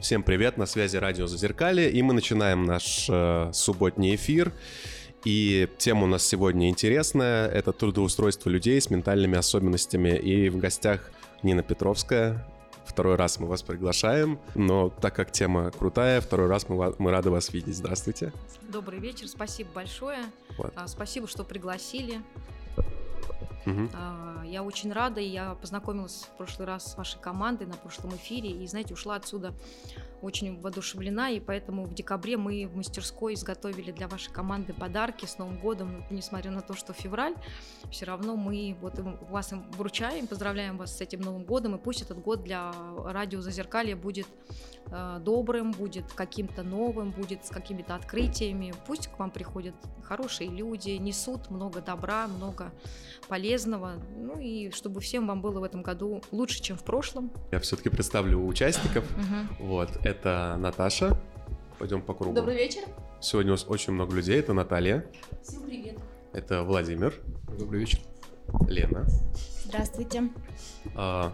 Всем привет, на связи радио Зазеркалье, и мы начинаем наш э, субботний эфир. И тема у нас сегодня интересная, это трудоустройство людей с ментальными особенностями. И в гостях Нина Петровская, второй раз мы вас приглашаем, но так как тема крутая, второй раз мы, мы рады вас видеть. Здравствуйте. Добрый вечер, спасибо большое. Вот. А, спасибо, что пригласили. Угу. Я очень рада, и я познакомилась в прошлый раз с вашей командой на прошлом эфире, и, знаете, ушла отсюда очень воодушевлена, и поэтому в декабре мы в мастерской изготовили для вашей команды подарки с Новым годом, несмотря на то, что февраль, все равно мы вот вас им вручаем, поздравляем вас с этим Новым годом, и пусть этот год для радио Зазеркалья будет э, добрым, будет каким-то новым, будет с какими-то открытиями, пусть к вам приходят хорошие люди, несут много добра, много полезного, ну и чтобы всем вам было в этом году лучше, чем в прошлом. Я все-таки представлю участников. Вот, это Наташа. Пойдем по кругу. Добрый вечер. Сегодня у нас очень много людей. Это Наталья. Всем привет. Это Владимир. Добрый вечер. Лена. Здравствуйте. А,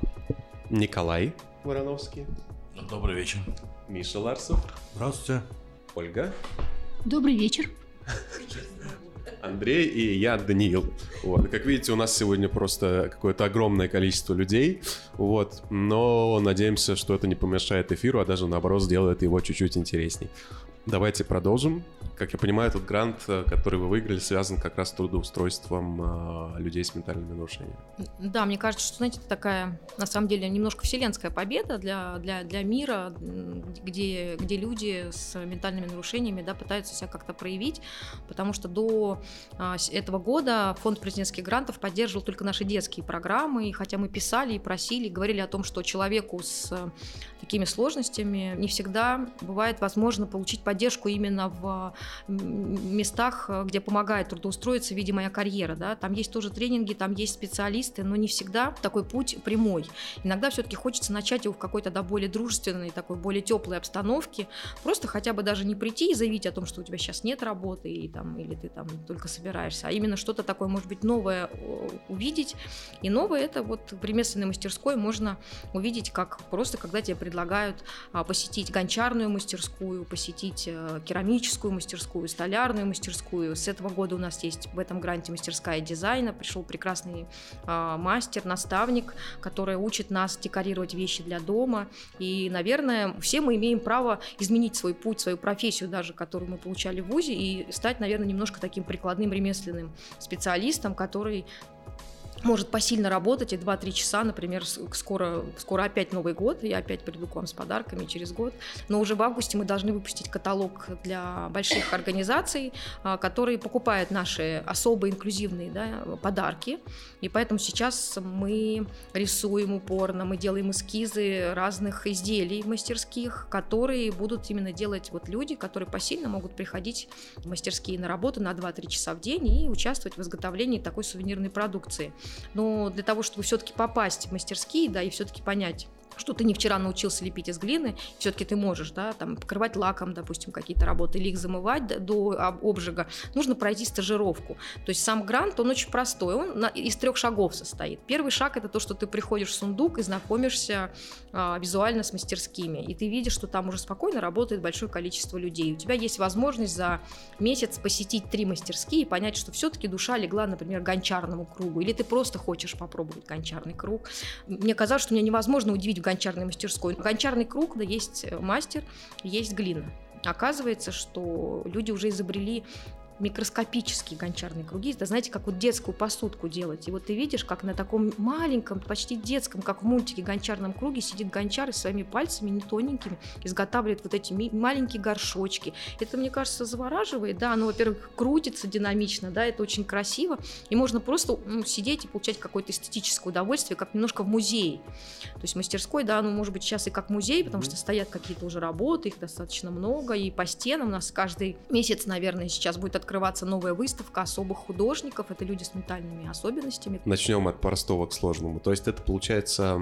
Николай Вороновский. Добрый вечер. Миша Ларсов. Здравствуйте. Ольга. Добрый вечер. Андрей и я, Даниил. Вот. Как видите, у нас сегодня просто какое-то огромное количество людей, вот. но надеемся, что это не помешает эфиру, а даже наоборот сделает его чуть-чуть интересней. Давайте продолжим. Как я понимаю, этот грант, э, который вы выиграли, связан как раз с трудоустройством э, людей с ментальными нарушениями. Да, мне кажется, что, знаете, это такая, на самом деле, немножко вселенская победа для, для, для мира, где, где люди с ментальными нарушениями да, пытаются себя как-то проявить, потому что до э, этого года фонд президентских грантов поддерживал только наши детские программы, и хотя мы писали и просили, и говорили о том, что человеку с такими сложностями не всегда бывает возможно получить поддержку именно в местах, где помогает трудоустроиться, видимо, моя карьера. Да? Там есть тоже тренинги, там есть специалисты, но не всегда такой путь прямой. Иногда все-таки хочется начать его в какой-то да, более дружественной, такой более теплой обстановке, просто хотя бы даже не прийти и заявить о том, что у тебя сейчас нет работы и, там, или ты там только собираешься, а именно что-то такое, может быть, новое увидеть. И новое это вот в ремесленной мастерской можно увидеть, как просто когда тебе предлагают предлагают а, посетить гончарную мастерскую, посетить э, керамическую мастерскую, столярную мастерскую. С этого года у нас есть в этом гранте мастерская дизайна. Пришел прекрасный а, мастер, наставник, который учит нас декорировать вещи для дома. И, наверное, все мы имеем право изменить свой путь, свою профессию даже, которую мы получали в ВУЗе, и стать, наверное, немножко таким прикладным ремесленным специалистом, который может посильно работать и 2-3 часа, например, скоро, скоро опять Новый год, я опять приду к вам с подарками через год, но уже в августе мы должны выпустить каталог для больших организаций, а, которые покупают наши особо инклюзивные да, подарки, и поэтому сейчас мы рисуем упорно, мы делаем эскизы разных изделий мастерских, которые будут именно делать вот люди, которые посильно могут приходить в мастерские на работу на 2-3 часа в день и участвовать в изготовлении такой сувенирной продукции. Но для того, чтобы все-таки попасть в мастерские, да, и все-таки понять, что ты не вчера научился лепить из глины, все-таки ты можешь, да, там, покрывать лаком, допустим, какие-то работы, или их замывать до обжига, нужно пройти стажировку. То есть сам грант, он очень простой, он на, из трех шагов состоит. Первый шаг – это то, что ты приходишь в сундук и знакомишься а, визуально с мастерскими, и ты видишь, что там уже спокойно работает большое количество людей. У тебя есть возможность за месяц посетить три мастерские и понять, что все-таки душа легла, например, гончарному кругу, или ты просто хочешь попробовать гончарный круг. Мне казалось, что меня невозможно удивить гончарной мастерской. Гончарный круг, да, есть э, мастер, есть глина. Оказывается, что люди уже изобрели микроскопические гончарные круги. Это, знаете, как вот детскую посудку делать. И вот ты видишь, как на таком маленьком, почти детском, как в мультике гончарном круге сидит гончар и своими пальцами, не тоненькими, изготавливает вот эти маленькие горшочки. Это, мне кажется, завораживает, да, оно, во-первых, крутится динамично, да, это очень красиво, и можно просто ну, сидеть и получать какое-то эстетическое удовольствие, как немножко в музее. То есть мастерской, да, оно может быть сейчас и как музей, потому что стоят какие-то уже работы, их достаточно много, и по стенам у нас каждый месяц, наверное, сейчас будет открываться новая выставка особых художников, это люди с ментальными особенностями. Начнем от простого к сложному. То есть это получается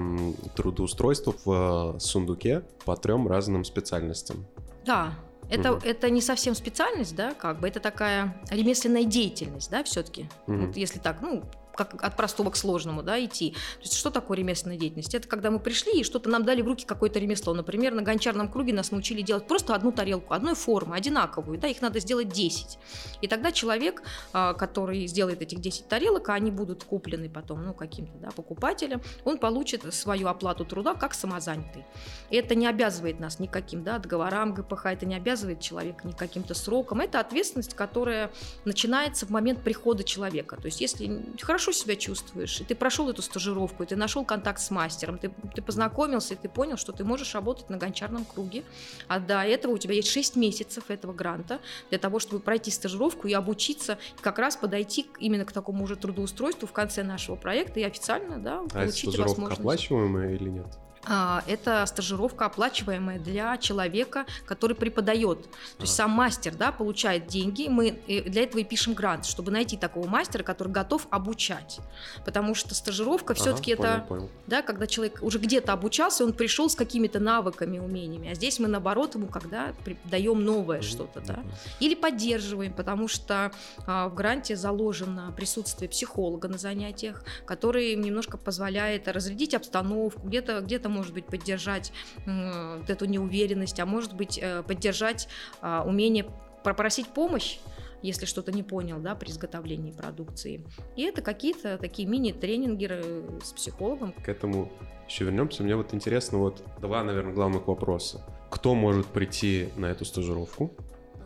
трудоустройство в э, сундуке по трем разным специальностям. Да, это, угу. это не совсем специальность, да, как бы, это такая ремесленная деятельность, да, все-таки. Угу. Вот если так, ну, как от простого к сложному, да, идти. То есть что такое ремесленная деятельность? Это когда мы пришли и что-то нам дали в руки какое-то ремесло. Например, на гончарном круге нас научили делать просто одну тарелку, одной формы, одинаковую, да, их надо сделать 10. И тогда человек, а, который сделает этих 10 тарелок, а они будут куплены потом, ну, каким-то, да, покупателем, он получит свою оплату труда как самозанятый. И это не обязывает нас никаким, да, договорам ГПХ, это не обязывает человека ни каким-то сроком. Это ответственность, которая начинается в момент прихода человека. То есть если хорошо себя чувствуешь, и ты прошел эту стажировку, и ты нашел контакт с мастером, ты, ты познакомился, и ты понял, что ты можешь работать на гончарном круге, а до этого у тебя есть 6 месяцев этого гранта для того, чтобы пройти стажировку и обучиться, и как раз подойти именно к такому уже трудоустройству в конце нашего проекта и официально да, А эта получить стажировка возможность. оплачиваемая или нет? А, это стажировка оплачиваемая для человека, который преподает. То есть сам мастер да, получает деньги, мы э, для этого и пишем грант, чтобы найти такого мастера, который готов обучать. Потому что стажировка все-таки Ага, это, понял, да, когда человек уже где-то обучался, он пришел с какими-то навыками, умениями. А здесь мы наоборот ему когда даем новое Мгм, что-то, да. Или поддерживаем, потому что а, в гранте заложено присутствие психолога на занятиях, который немножко позволяет разрядить обстановку, где-то где может быть поддержать вот эту неуверенность, а может быть э, поддержать а, умение попросить помощь если что-то не понял, да, при изготовлении продукции. И это какие-то такие мини-тренинги э, с психологом. К этому еще вернемся. Мне вот интересно, вот два, наверное, главных вопроса. Кто может прийти на эту стажировку?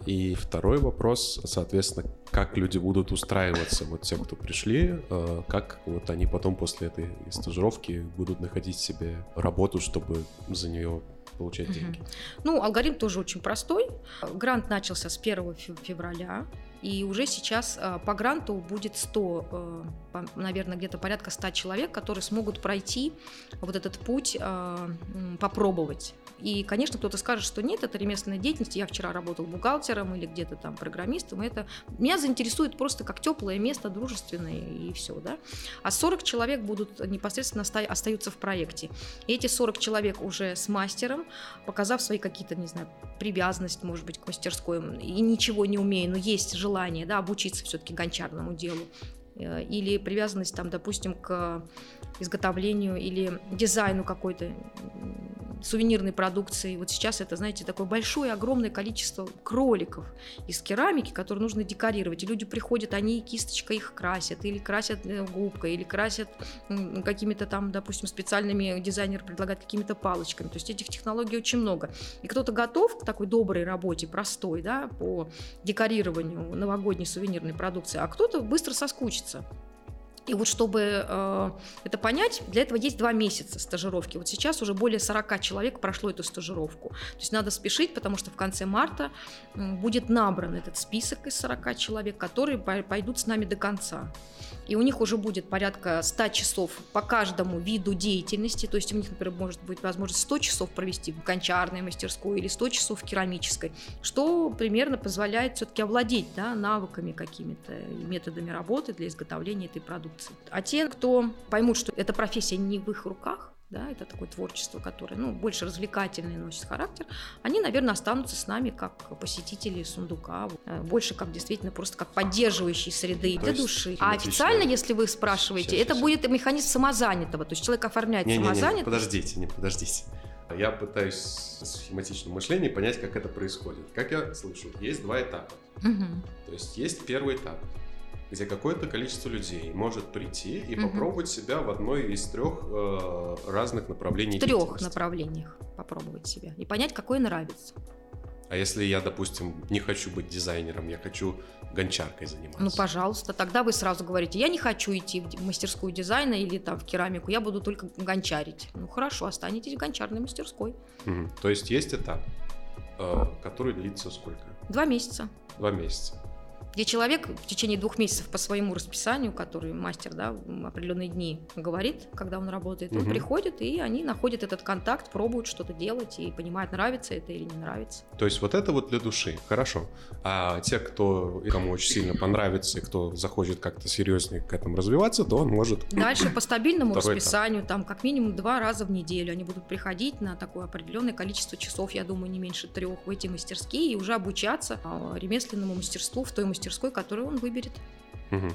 И второй вопрос, соответственно, как люди будут устраиваться, вот те, кто пришли, э, как вот они потом после этой стажировки будут находить себе работу, чтобы за нее получать деньги. Ну, алгоритм тоже очень простой. Грант начался с 1 фев- февраля. И уже сейчас э, по гранту будет 100, э, по- наверное, где-то порядка 100 человек, которые смогут пройти вот этот путь, э, попробовать. И, конечно, кто-то скажет, что нет, это ремесленная деятельность. Я вчера работал бухгалтером или где-то там программистом. Это меня заинтересует просто как теплое место, дружественное и все, да. А 40 человек будут непосредственно оста- остаются в проекте. И эти 40 человек уже с мастером, показав свои какие-то, не знаю, привязанность, может быть, к мастерской, и ничего не умея, но есть желание, да, обучиться все-таки гончарному делу, или привязанность, там, допустим, к изготовлению или дизайну какой-то сувенирной продукции. Вот сейчас это, знаете, такое большое, огромное количество кроликов из керамики, которые нужно декорировать. И люди приходят, они кисточкой их красят, или красят э, губкой, или красят какими-то там, допустим, специальными, дизайнер предлагает какими-то палочками. То есть этих технологий очень много. И кто-то готов к такой доброй работе, простой, да, по декорированию новогодней сувенирной продукции, а кто-то быстро соскучится. И вот чтобы э, это понять, для этого есть два месяца стажировки. Вот сейчас уже более 40 человек прошло эту стажировку. То есть надо спешить, потому что в конце марта будет набран этот список из 40 человек, которые пой- пойдут с нами до конца. И у них уже будет порядка 100 часов по каждому виду деятельности. То есть у них, например, может быть возможность 100 часов провести в гончарной мастерской или 100 часов в керамической, что примерно позволяет все-таки овладеть да, навыками какими-то методами работы для изготовления этой продукции. А те, кто поймут, что эта профессия не в их руках, да, это такое творчество, которое ну, больше развлекательный носит характер, они, наверное, останутся с нами как посетители сундука, э, больше как действительно просто как поддерживающие среды То для есть души. А официально, если вы спрашиваете, Щас, это щас, будет механизм самозанятого, то есть человек оформляет Не-не-не, самозанятость. подождите, не подождите. Я пытаюсь в схематичном мышлении понять, как это происходит. Как я слышу, есть два этапа. Мгм. То есть есть первый этап, где какое-то количество людей может прийти и Мгм. попробовать себя в одной из трех э, разных направлений В трех деятельности. направлениях попробовать себя и понять, какое нравится. А если я, допустим, не хочу быть дизайнером, я хочу гончаркой заниматься? Ну, пожалуйста, тогда вы сразу говорите, я не хочу идти в мастерскую дизайна или там в керамику, я буду только гончарить. Ну, хорошо, останетесь в гончарной мастерской. Мгм. То есть есть этап, э, который длится сколько? Два месяца. Два месяца. Где человек в течение двух месяцев по своему расписанию, который мастер да, определенные дни говорит, когда он работает, он Мгм. приходит, и они находят этот контакт, пробуют что-то делать и понимают, нравится это или не нравится. То есть вот это вот для души, хорошо. А те, кто кому очень сильно понравится и кто захочет как-то серьезнее к этому развиваться, то он может Дальше по стабильному этап. расписанию, там как минимум два раза в неделю они будут приходить на такое определенное количество часов, я думаю, не меньше трех в эти мастерские и уже обучаться а, ремесленному мастерству в той мастерской, которую он выберет. Мгм.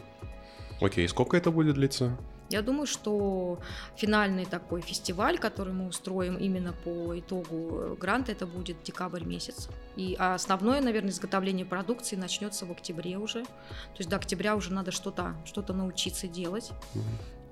Окей, сколько это будет длиться? Я думаю, что финальный такой фестиваль, который мы устроим именно по итогу гранта, это будет декабрь месяц. И основное, наверное, изготовление продукции начнется в октябре уже. То есть до октября уже надо что-то что научиться делать.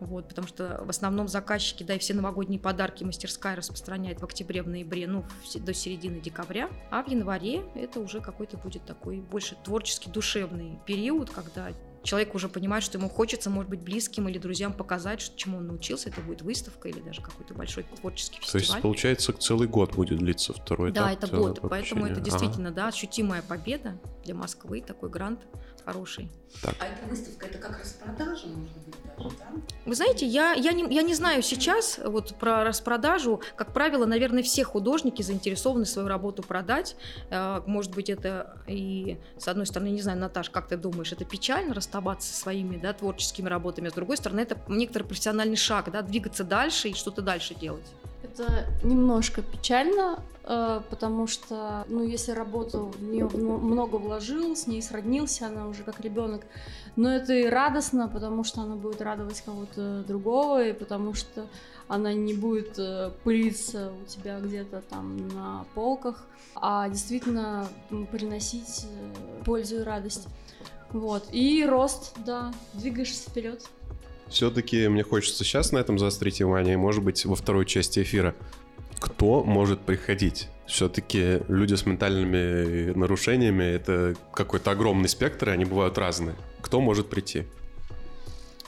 Вот, потому что в основном заказчики, да, и все новогодние подарки мастерская распространяет в октябре, в ноябре, ну, до середины декабря. А в январе это уже какой-то будет такой больше творческий, душевный период, когда человек уже понимает, что ему хочется, может быть, близким или друзьям показать, что, чему он научился. Это будет выставка или даже какой-то большой творческий фестиваль. То есть, получается, целый год будет длиться второй да, этап? Да, это год. Поэтому это действительно, ага. да, ощутимая победа для Москвы, такой грант хороший. Так. А эта выставка, это как распродажа, может быть, даже, да? Вы знаете, я, я, не, я не знаю сейчас вот про распродажу. Как правило, наверное, все художники заинтересованы свою работу продать. Э, может быть, это и, с одной стороны, не знаю, Наташ, как ты думаешь, это печально расставаться со своими да, творческими работами, с другой стороны, это некоторый профессиональный шаг, да, двигаться дальше и что-то дальше делать. Это немножко печально, э, потому что, ну, если работу в нее много вложил, с ней сроднился, она уже как ребенок, но это и радостно, потому что она будет радовать кого-то другого, и потому что она не будет э, пылиться у тебя где-то там на полках, а действительно приносить э, пользу и радость. Вот. И рост, да, двигаешься вперед. Все-таки мне хочется сейчас на этом заострить внимание, может быть, во второй части эфира. Кто может приходить? Все-таки люди с ментальными нарушениями — это какой-то огромный спектр, и они бывают разные. Кто может прийти?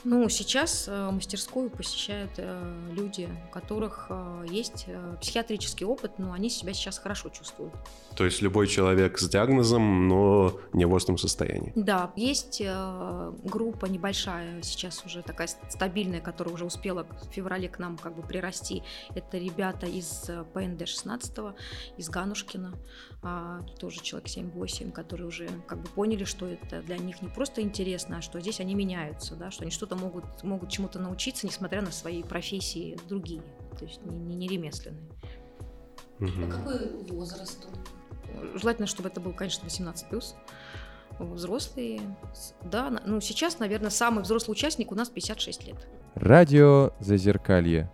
Ну, сейчас э, мастерскую посещают э, люди, у которых э, есть психиатрический опыт, но они себя сейчас хорошо чувствуют. То есть любой человек с диагнозом, но не в остром состоянии. Да, есть группа небольшая, сейчас уже такая стабильная, которая уже успела в феврале к нам как бы прирасти. Это ребята из ПНД-16, из Ганушкина, а, тоже человек 7-8, которые уже как бы поняли, что это для них не просто интересно, а что здесь они меняются, да, что они что-то могут, могут чему-то научиться, несмотря на свои профессии другие, то есть не, не, не ремесленные. Угу. А какой возраст? Желательно, чтобы это был, конечно, 18 плюс. Взрослые, да, ну сейчас, наверное, самый взрослый участник у нас 56 лет. Радио Зазеркалье.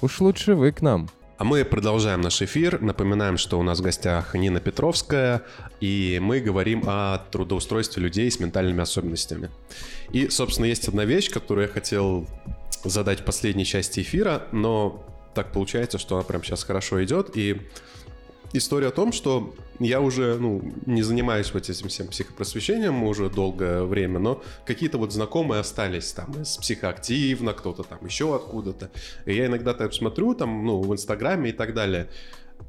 Уж лучше вы к нам. А мы продолжаем наш эфир. Напоминаем, что у нас в гостях Нина Петровская, и мы говорим о трудоустройстве людей с ментальными особенностями. И, собственно, есть одна вещь, которую я хотел задать в последней части эфира, но так получается, что она прямо сейчас хорошо идет. И история о том, что я уже ну, не занимаюсь вот этим всем психопросвещением уже долгое время, но какие-то вот знакомые остались там из психоактивно, кто-то там еще откуда-то. И я иногда так смотрю там, ну, в Инстаграме и так далее,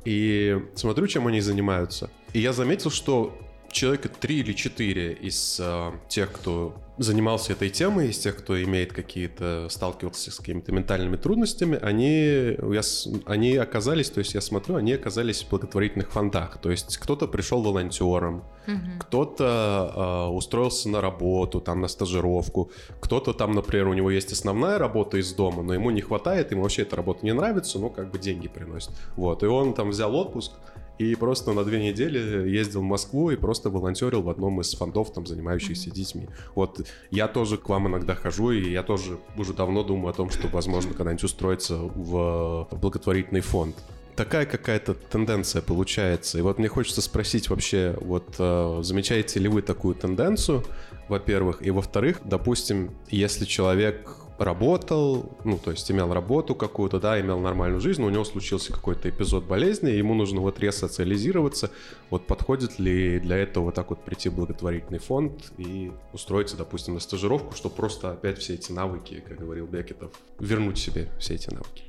и смотрю, чем они занимаются. И я заметил, что человека три или четыре из э, тех, кто занимался этой темой, из тех, кто имеет какие-то, сталкивался с какими-то ментальными трудностями, они, я, они оказались, то есть я смотрю, они оказались в благотворительных фондах. То есть кто-то пришел волонтером, угу. кто-то э, устроился на работу, там на стажировку, кто-то там, например, у него есть основная работа из дома, но ему не хватает, ему вообще эта работа не нравится, но как бы деньги приносит. Вот, и он там взял отпуск, и просто на две недели ездил в Москву и просто волонтерил в одном из фондов, там, занимающихся детьми. Вот я тоже к вам иногда хожу, и я тоже уже давно думаю о том, что, возможно, когда-нибудь устроиться в благотворительный фонд такая какая-то тенденция получается. И вот мне хочется спросить вообще, вот э, замечаете ли вы такую тенденцию, во-первых, и во-вторых, допустим, если человек работал, ну, то есть имел работу какую-то, да, имел нормальную жизнь, но у него случился какой-то эпизод болезни, ему нужно вот ресоциализироваться, вот подходит ли для этого вот так вот прийти в благотворительный фонд и устроиться, допустим, на стажировку, чтобы просто опять все эти навыки, как говорил Бекетов, вернуть себе все эти навыки?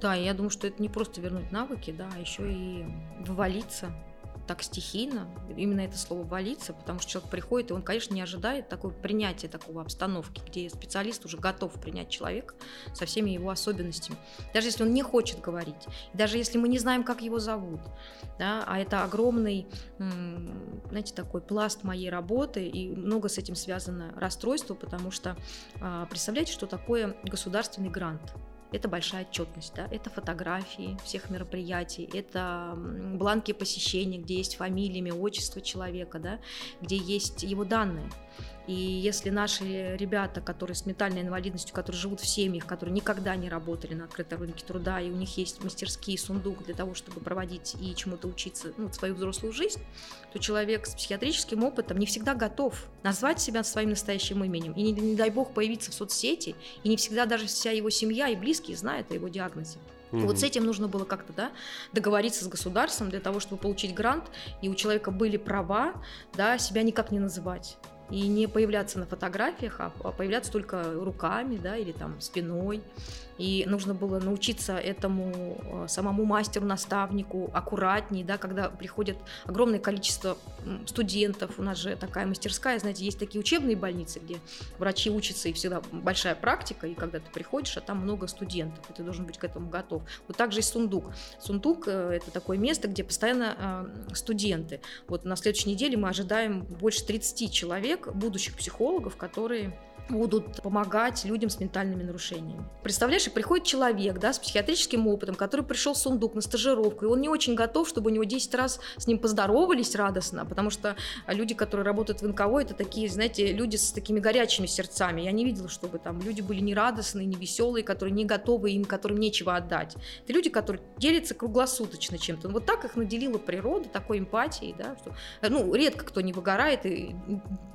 Да, я думаю, что это не просто вернуть навыки, да, а еще и вывалиться так стихийно, именно это слово «валиться», потому что человек приходит, и он, конечно, не ожидает такое принятия такого обстановки, где специалист уже готов принять человека со всеми его особенностями. Даже если он не хочет говорить, даже если мы не знаем, как его зовут, да, а это огромный, знаете, такой пласт моей работы, и много с этим связано расстройство, потому что а, представляете, что такое государственный грант – это большая отчетность, да, это фотографии всех мероприятий, это бланки посещения, где есть фамилия, имя, отчество человека, да, где есть его данные. И если наши ребята, которые с ментальной инвалидностью, которые живут в семьях, которые никогда не работали на открытом рынке труда, и у них есть мастерские сундук для того, чтобы проводить и чему-то учиться ну, свою взрослую жизнь, то человек с психиатрическим опытом не всегда готов назвать себя своим настоящим именем. И не, не дай бог появиться в соцсети, и не всегда даже вся его семья и близкие знают о его диагнозе. Mm-hmm. Вот с этим нужно было как-то да, договориться с государством для того, чтобы получить грант, и у человека были права да, себя никак не называть и не появляться на фотографиях, а, а появляться только руками, да, или там спиной. И нужно было научиться этому э, самому мастеру, наставнику аккуратнее, да, когда приходит огромное количество студентов. У нас же такая мастерская, знаете, есть такие учебные больницы, где врачи учатся, и всегда большая практика, и когда ты приходишь, а там много студентов, и ты должен быть к этому готов. Вот так же и сундук. Сундук э, – это такое место, где постоянно э, студенты. Вот на следующей неделе мы ожидаем больше 30 человек, будущих психологов, которые будут помогать людям с ментальными нарушениями. Представляешь, приходит человек да, с психиатрическим опытом, который пришел в сундук на стажировку, и он не очень готов, чтобы у него 10 раз с ним поздоровались радостно, потому что люди, которые работают в НКО, это такие, знаете, люди с такими горячими сердцами. Я не видела, чтобы там люди были не радостные, не веселые, которые не готовы, им которым нечего отдать. Это люди, которые делятся круглосуточно чем-то. Вот так их наделила природа, такой эмпатией, да, что, ну, редко кто не выгорает и,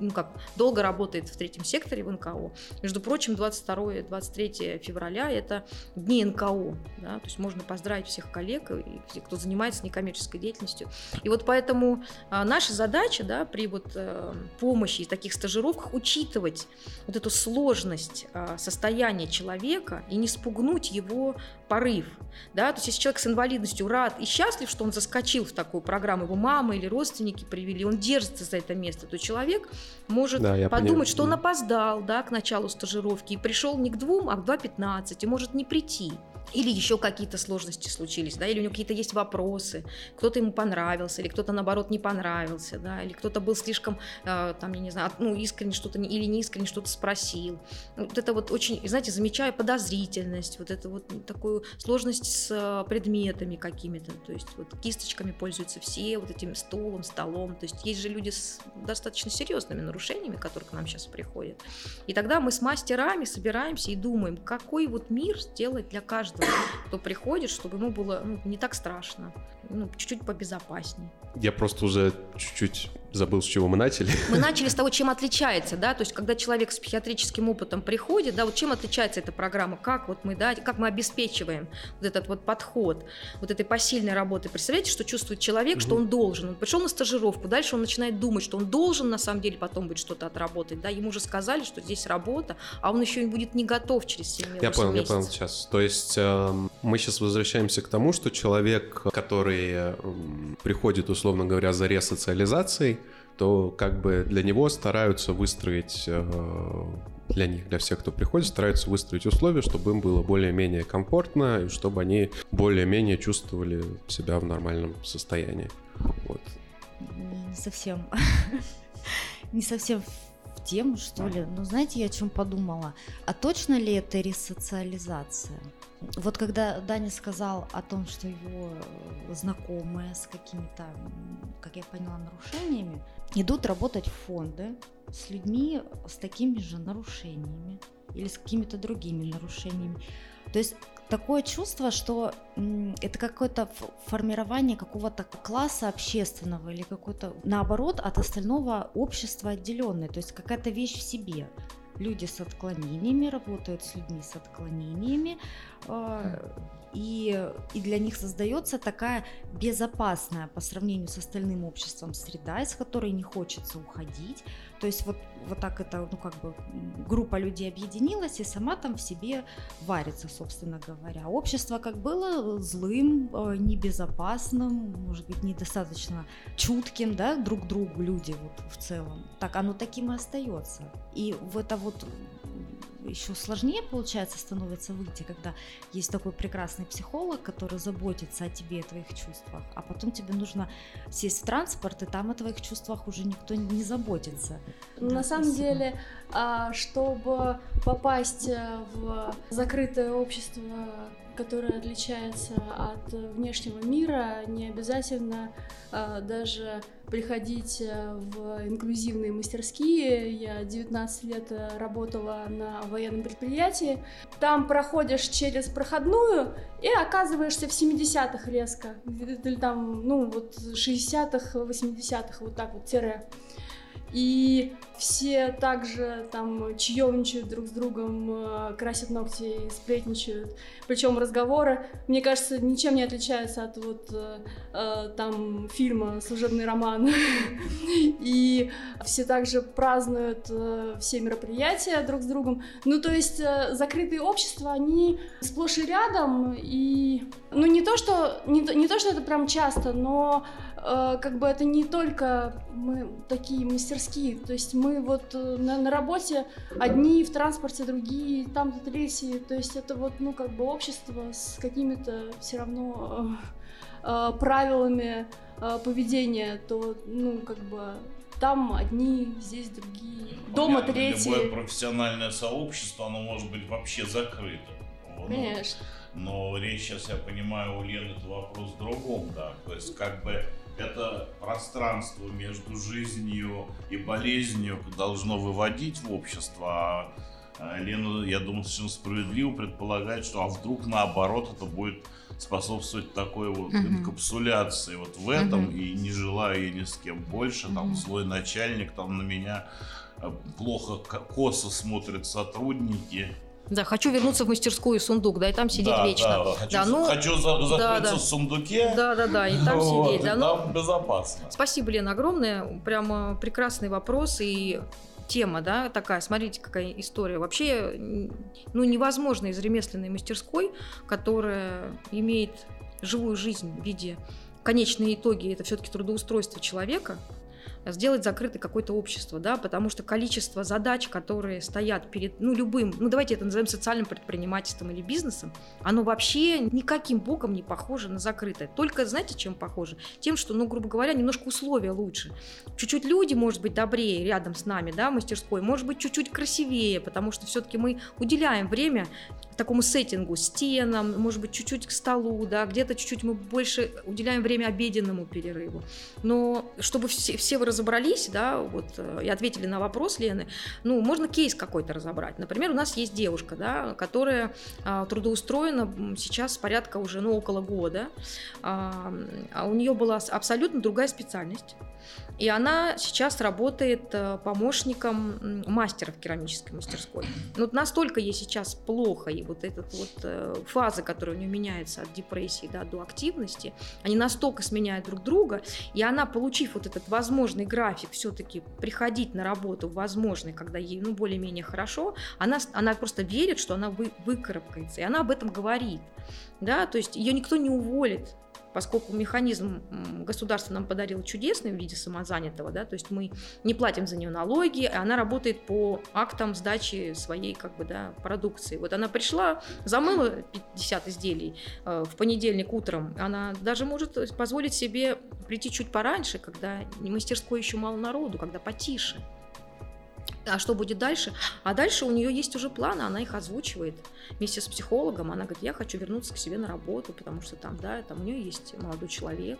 ну, как, долго работает в третьем секторе в НКО. Между прочим, 22-23 февраля – это дни НКО. Да? То есть можно поздравить всех коллег и всех, кто занимается некоммерческой деятельностью. И вот поэтому а, наша задача да, при вот, а, помощи в таких стажировках учитывать вот эту сложность а, состояния человека и не спугнуть его порыв. Да? То есть если человек с инвалидностью рад и счастлив, что он заскочил в такую программу, его мама или родственники привели, он держится за это место, то человек может да, подумать, понимаю. что он опоздал да, к началу стажировки и пришел не к двум, а к 2.15 и может не прийти или еще какие-то сложности случились, да, или у него какие-то есть вопросы, кто-то ему понравился, или кто-то наоборот не понравился, да, или кто-то был слишком, э, там, я не знаю, ну, искренне что-то, или не искренне что-то спросил. Вот это вот очень, знаете, замечаю подозрительность, вот это вот такую сложность с э, предметами какими-то, то есть вот кисточками пользуются все, вот этим стулом, столом, то есть есть же люди с достаточно серьезными нарушениями, которые к нам сейчас приходят. И тогда мы с мастерами собираемся и думаем, какой вот мир сделать для каждого кто приходит, чтобы ему было ну, не так страшно, ну, чуть-чуть побезопаснее. Я просто уже чуть-чуть забыл, с чего мы начали. Мы начали с того, чем отличается, да, то есть когда человек с психиатрическим опытом приходит, да, вот чем отличается эта программа, как вот мы, да, как мы обеспечиваем вот этот вот подход, вот этой посильной работы. Представляете, что чувствует человек, угу. что он должен. Он пришел на стажировку, дальше он начинает думать, что он должен на самом деле потом будет что-то отработать, да, ему уже сказали, что здесь работа, а он еще и будет не готов через 7 Я понял, месяцев. я понял сейчас. То есть э, мы сейчас возвращаемся к тому, что человек, который э, приходит, условно говоря, за ресоциализацией, то как бы для него стараются выстроить, э, для них, для всех, кто приходит, стараются выстроить условия, чтобы им было более-менее комфортно, и чтобы они более-менее чувствовали себя в нормальном состоянии. Вот. Не совсем. Не совсем в тему, что ли. Но знаете, я о чем подумала? А точно ли это ресоциализация? Вот когда Даня сказал о том, что его знакомые с какими-то, как я поняла, нарушениями, идут работать в фонды с людьми с такими же нарушениями или с какими-то другими нарушениями. То есть такое чувство, что это какое-то формирование какого-то класса общественного или какой-то, наоборот, от остального общества отделенное, то есть какая-то вещь в себе. Люди с отклонениями работают с людьми с отклонениями, а, и, и для них создается такая безопасная по сравнению с остальным обществом среда, из которой не хочется уходить. То есть вот, вот так это, ну как бы группа людей объединилась и сама там в себе варится, собственно говоря. Общество как было злым, э, небезопасным, может быть, недостаточно чутким, да, друг другу люди вот в целом. Так оно таким и остается. И в это вот еще сложнее, получается, становится выйти, когда есть такой прекрасный психолог, который заботится о тебе и твоих чувствах, а потом тебе нужно сесть в транспорт, и там о твоих чувствах уже никто не заботится. На Да, самом спасибо. деле, а, чтобы попасть э, в закрытое общество, которое отличается от э, внешнего мира, не обязательно а, даже приходить э, в инклюзивные мастерские. Я 19 лет э, работала на военном предприятии. Там проходишь через проходную и оказываешься в 70-х резко. Или там, ну, вот 60-х, 80-х, вот так вот, тире. И все также там чаевничают друг с другом, э, красят ногти, сплетничают. Причем разговоры, мне кажется, ничем не отличаются от вот э, э, там фильма «Служебный роман». И все также празднуют все мероприятия друг с другом. Ну, то есть закрытые общества, они сплошь и рядом. И, ну, не то, что, не, не то, что это прям часто, но как бы это не только мы такие мастерские, то есть мы вот э, на, на работе одни, в транспорте другие, там-то третьи, то есть это вот, ну, как бы общество с какими-то все равно э, э, правилами э, поведения, то, ну, как бы там одни, здесь другие, дома Понятно, третьи. Любое профессиональное сообщество, оно может быть вообще закрыто. Ну, Конечно. Но речь сейчас, я понимаю, у Лены это вопрос в другом, да. То есть как бы это пространство между жизнью и болезнью должно выводить в общество, а а Лена, я думаю, совершенно справедливо предполагает, что а вдруг наоборот это будет способствовать такой вот Мгм. инкапсуляции вот в этом, Мгм. и не желаю я ни с кем больше, там Мгм. злой начальник, там на меня э, плохо, ко- косо смотрят сотрудники. Да, хочу вернуться в мастерскую сундук, да, и там сидеть да, вечно. Да, хочу, Да, ну, хочу за- закрыться да. в сундуке. Да, да, да, и там вот, сидеть. и Да, ну, там безопасно. Спасибо, Лена, огромное. Прямо прекрасный вопрос и тема, да, такая. Смотрите, какая история. Вообще, ну, невозможно из ремесленной мастерской, которая имеет живую жизнь в виде конечные итоги, это все-таки трудоустройство человека, сделать закрытое какое-то общество, да, потому что количество задач, которые стоят перед, ну, любым, ну, давайте это назовем социальным предпринимательством или бизнесом, оно вообще никаким боком не похоже на закрытое. Только, знаете, чем похоже? Тем, что, ну, грубо говоря, немножко условия лучше. Чуть-чуть люди, может быть, добрее рядом с нами, да, мастерской, может быть, чуть-чуть красивее, потому что все-таки мы уделяем время такому сеттингу, стенам, может быть, чуть-чуть к столу, да, где-то чуть-чуть мы больше уделяем время обеденному перерыву. Но чтобы все, все вы разобрались, да, вот, э, и ответили на вопрос Лены, ну, можно кейс какой-то разобрать. Например, у нас есть девушка, да, которая а, трудоустроена сейчас порядка уже, ну, около года, а, а у нее была абсолютно другая специальность. И она сейчас работает э, помощником мастера в керамической мастерской. Ну, вот настолько ей сейчас плохо, и вот этот вот э, фазы, которые у нее меняются от депрессии да, до активности, они настолько сменяют друг друга, и она, получив вот этот возможный график, все-таки приходить на работу возможный, когда ей ну, более-менее хорошо, она, она просто верит, что она вы, выкарабкается, и она об этом говорит. Да? То есть ее никто не уволит, поскольку механизм государство нам подарило чудесный в виде самозанятого, да, то есть мы не платим за нее налоги, и она работает по актам сдачи своей как бы, да, продукции. Вот она пришла, замыла 50 изделий э, в понедельник утром, она даже может позволить себе прийти чуть пораньше, когда мастерской еще мало народу, когда потише. А что будет дальше? А дальше у нее есть уже планы, она их озвучивает вместе с психологом. Она говорит, я хочу вернуться к себе на работу, потому что там, да, там у нее есть молодой человек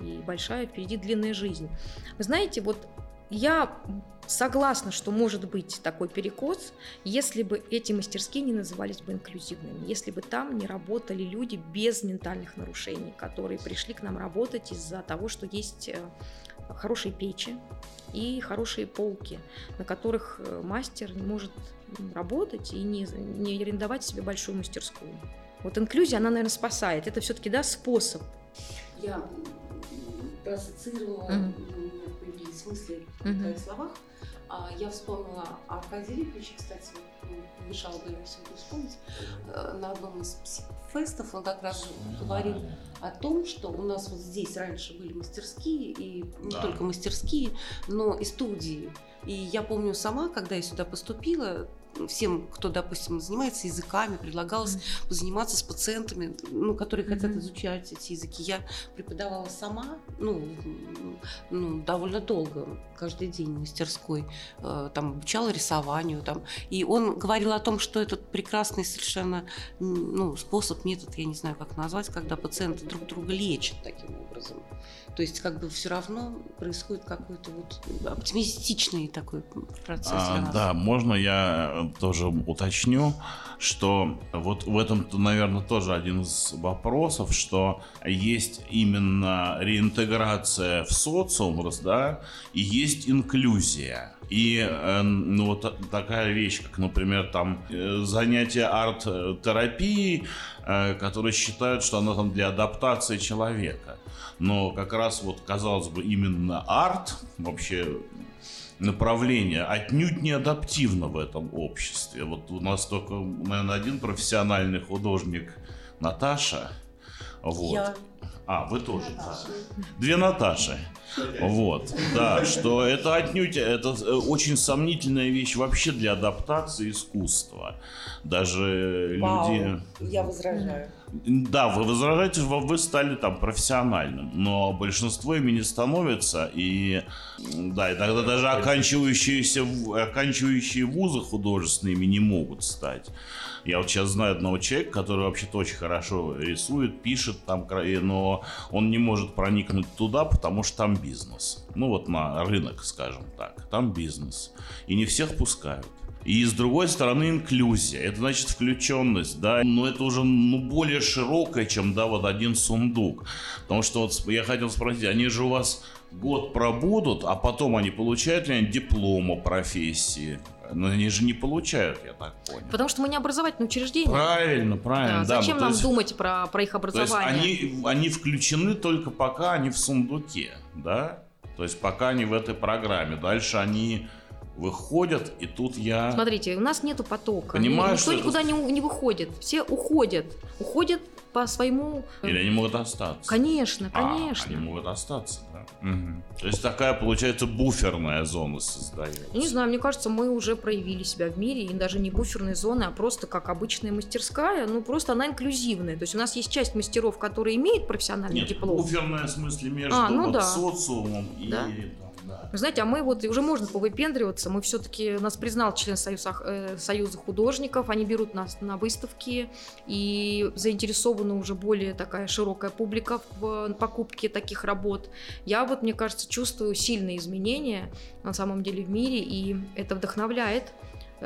и большая впереди длинная жизнь. Вы знаете, вот я согласна, что может быть такой перекос, если бы эти мастерские не назывались бы инклюзивными, если бы там не работали люди без ментальных нарушений, которые пришли к нам работать из-за того, что есть э, хорошие печи и хорошие полки, на которых э, мастер может работать и не, не арендовать себе большую мастерскую. Вот инклюзия, она, наверное, спасает. Это все-таки, да, способ. Я проассоциировала, Мгм. у меня появились мысли Мгм. в твоих словах. А, я вспомнила о Липовиче, кстати, мешало бы я сегодня вспомнить. Э, На одном из фестов он как раз говорил о том, что у нас вот здесь раньше были мастерские, и не Да. только мастерские, но и студии. И я помню сама, когда я сюда поступила, всем, кто, допустим, занимается языками, предлагалось позаниматься с пациентами, ну, которые хотят Мгм. изучать эти языки. Я преподавала сама, ну, ну, довольно долго, каждый день в мастерской, э, там, обучала рисованию, там, и он говорил о том, что этот прекрасный совершенно ну, способ, метод, я не знаю, как назвать, когда пациенты друг друга лечат таким образом. То есть как бы все равно происходит какой-то вот оптимистичный такой процесс. А, да, можно я тоже уточню, что вот в этом, наверное, тоже один из вопросов, что есть именно реинтеграция в социум, да, и есть инклюзия. И э, ну, вот та- такая вещь, как, например, там э, занятие арт-терапией, э, которые считают, что оно там для адаптации человека. Но как раз вот, казалось бы, именно арт вообще направление отнюдь не адаптивно в этом обществе. Вот у нас только, наверное, один профессиональный художник Наташа. Вот. Я А, вы тоже, да. Две Наташи. Вот, да, что это отнюдь, это э, очень сомнительная вещь вообще для адаптации искусства. Даже люди... я возражаю. Да, вы возражаете, что вы стали там профессиональным, но большинство ими не становится, и да, иногда даже оканчивающиеся, оканчивающие вузы художественными не могут стать. Я вот сейчас знаю одного человека, который вообще-то очень хорошо рисует, пишет там, но он не может проникнуть туда, потому что там бизнес. Ну вот на рынок, скажем так, там бизнес. И не всех пускают. И с другой стороны инклюзия, это значит включенность, да, но это уже ну, более широкое, чем, да, вот один сундук. Потому что вот я хотел спросить, они же у вас год пробудут, а потом они получают ли они диплом о профессии? Но они же не получают, я так понял. Потому что мы не образовательное учреждение. Правильно, Да, правильно. да, зачем ну, нам есть- думать про, про их То есть образование? они, они включены только пока они в сундуке, да? То есть пока они в этой программе. Дальше они выходят, и тут я... Смотрите, у нас нету потока. Понимаю, Никто что это- никуда не, у- не выходит. Все уходят. Уходят по своему... э, Или они могут остаться. Конечно, А, конечно. они могут остаться, Мгм. То есть такая, получается, буферная зона создается. Не знаю, мне кажется, мы уже проявили себя в мире, и даже не буферной зоны, а просто как обычная мастерская, ну просто она инклюзивная. То есть у нас есть часть мастеров, которые имеют профессиональный Нет, диплом. буферная в смысле между А, ну вот да. социумом и... Да. Вы знаете, а мы вот уже можно повыпендриваться. Мы все-таки нас признал член Союза, э, Союза художников. Они берут нас на выставки и заинтересована уже более такая широкая публика в покупке таких работ. Я вот, мне кажется, чувствую сильные изменения на самом деле в мире, и это вдохновляет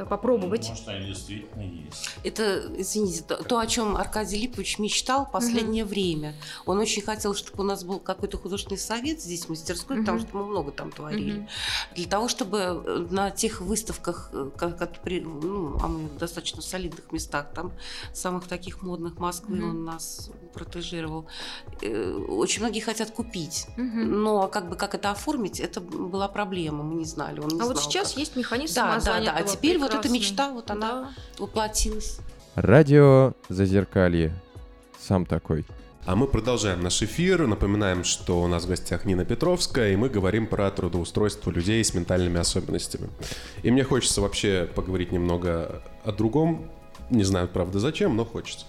попробовать. Ну, Может, они действительно есть. Это, извините, то, то, о чем Аркадий Липович мечтал в последнее время. Он очень хотел, чтобы у нас был какой-то художественный совет здесь, в мастерской, потому Мгм. что мы много там творили. Мгм. Для того, чтобы э, на тех выставках, э, как, как при- ну, а мы в достаточно солидных местах, там, самых таких модных Москвы, Мгм. он нас протежировал, э, очень многие хотят купить. Мгм. Но как бы как это оформить, это была проблема, мы не знали. Он не А вот знал, сейчас как. есть механизм Да, да, да. А теперь вот эта мечта, вот она Да. воплотилась. Радио Зазеркалье. Сам такой. А мы продолжаем наш эфир. Напоминаем, что у нас в гостях Нина Петровская, и мы говорим про трудоустройство людей с ментальными особенностями. И мне хочется вообще поговорить немного о другом. Не знаю, правда, зачем, но хочется.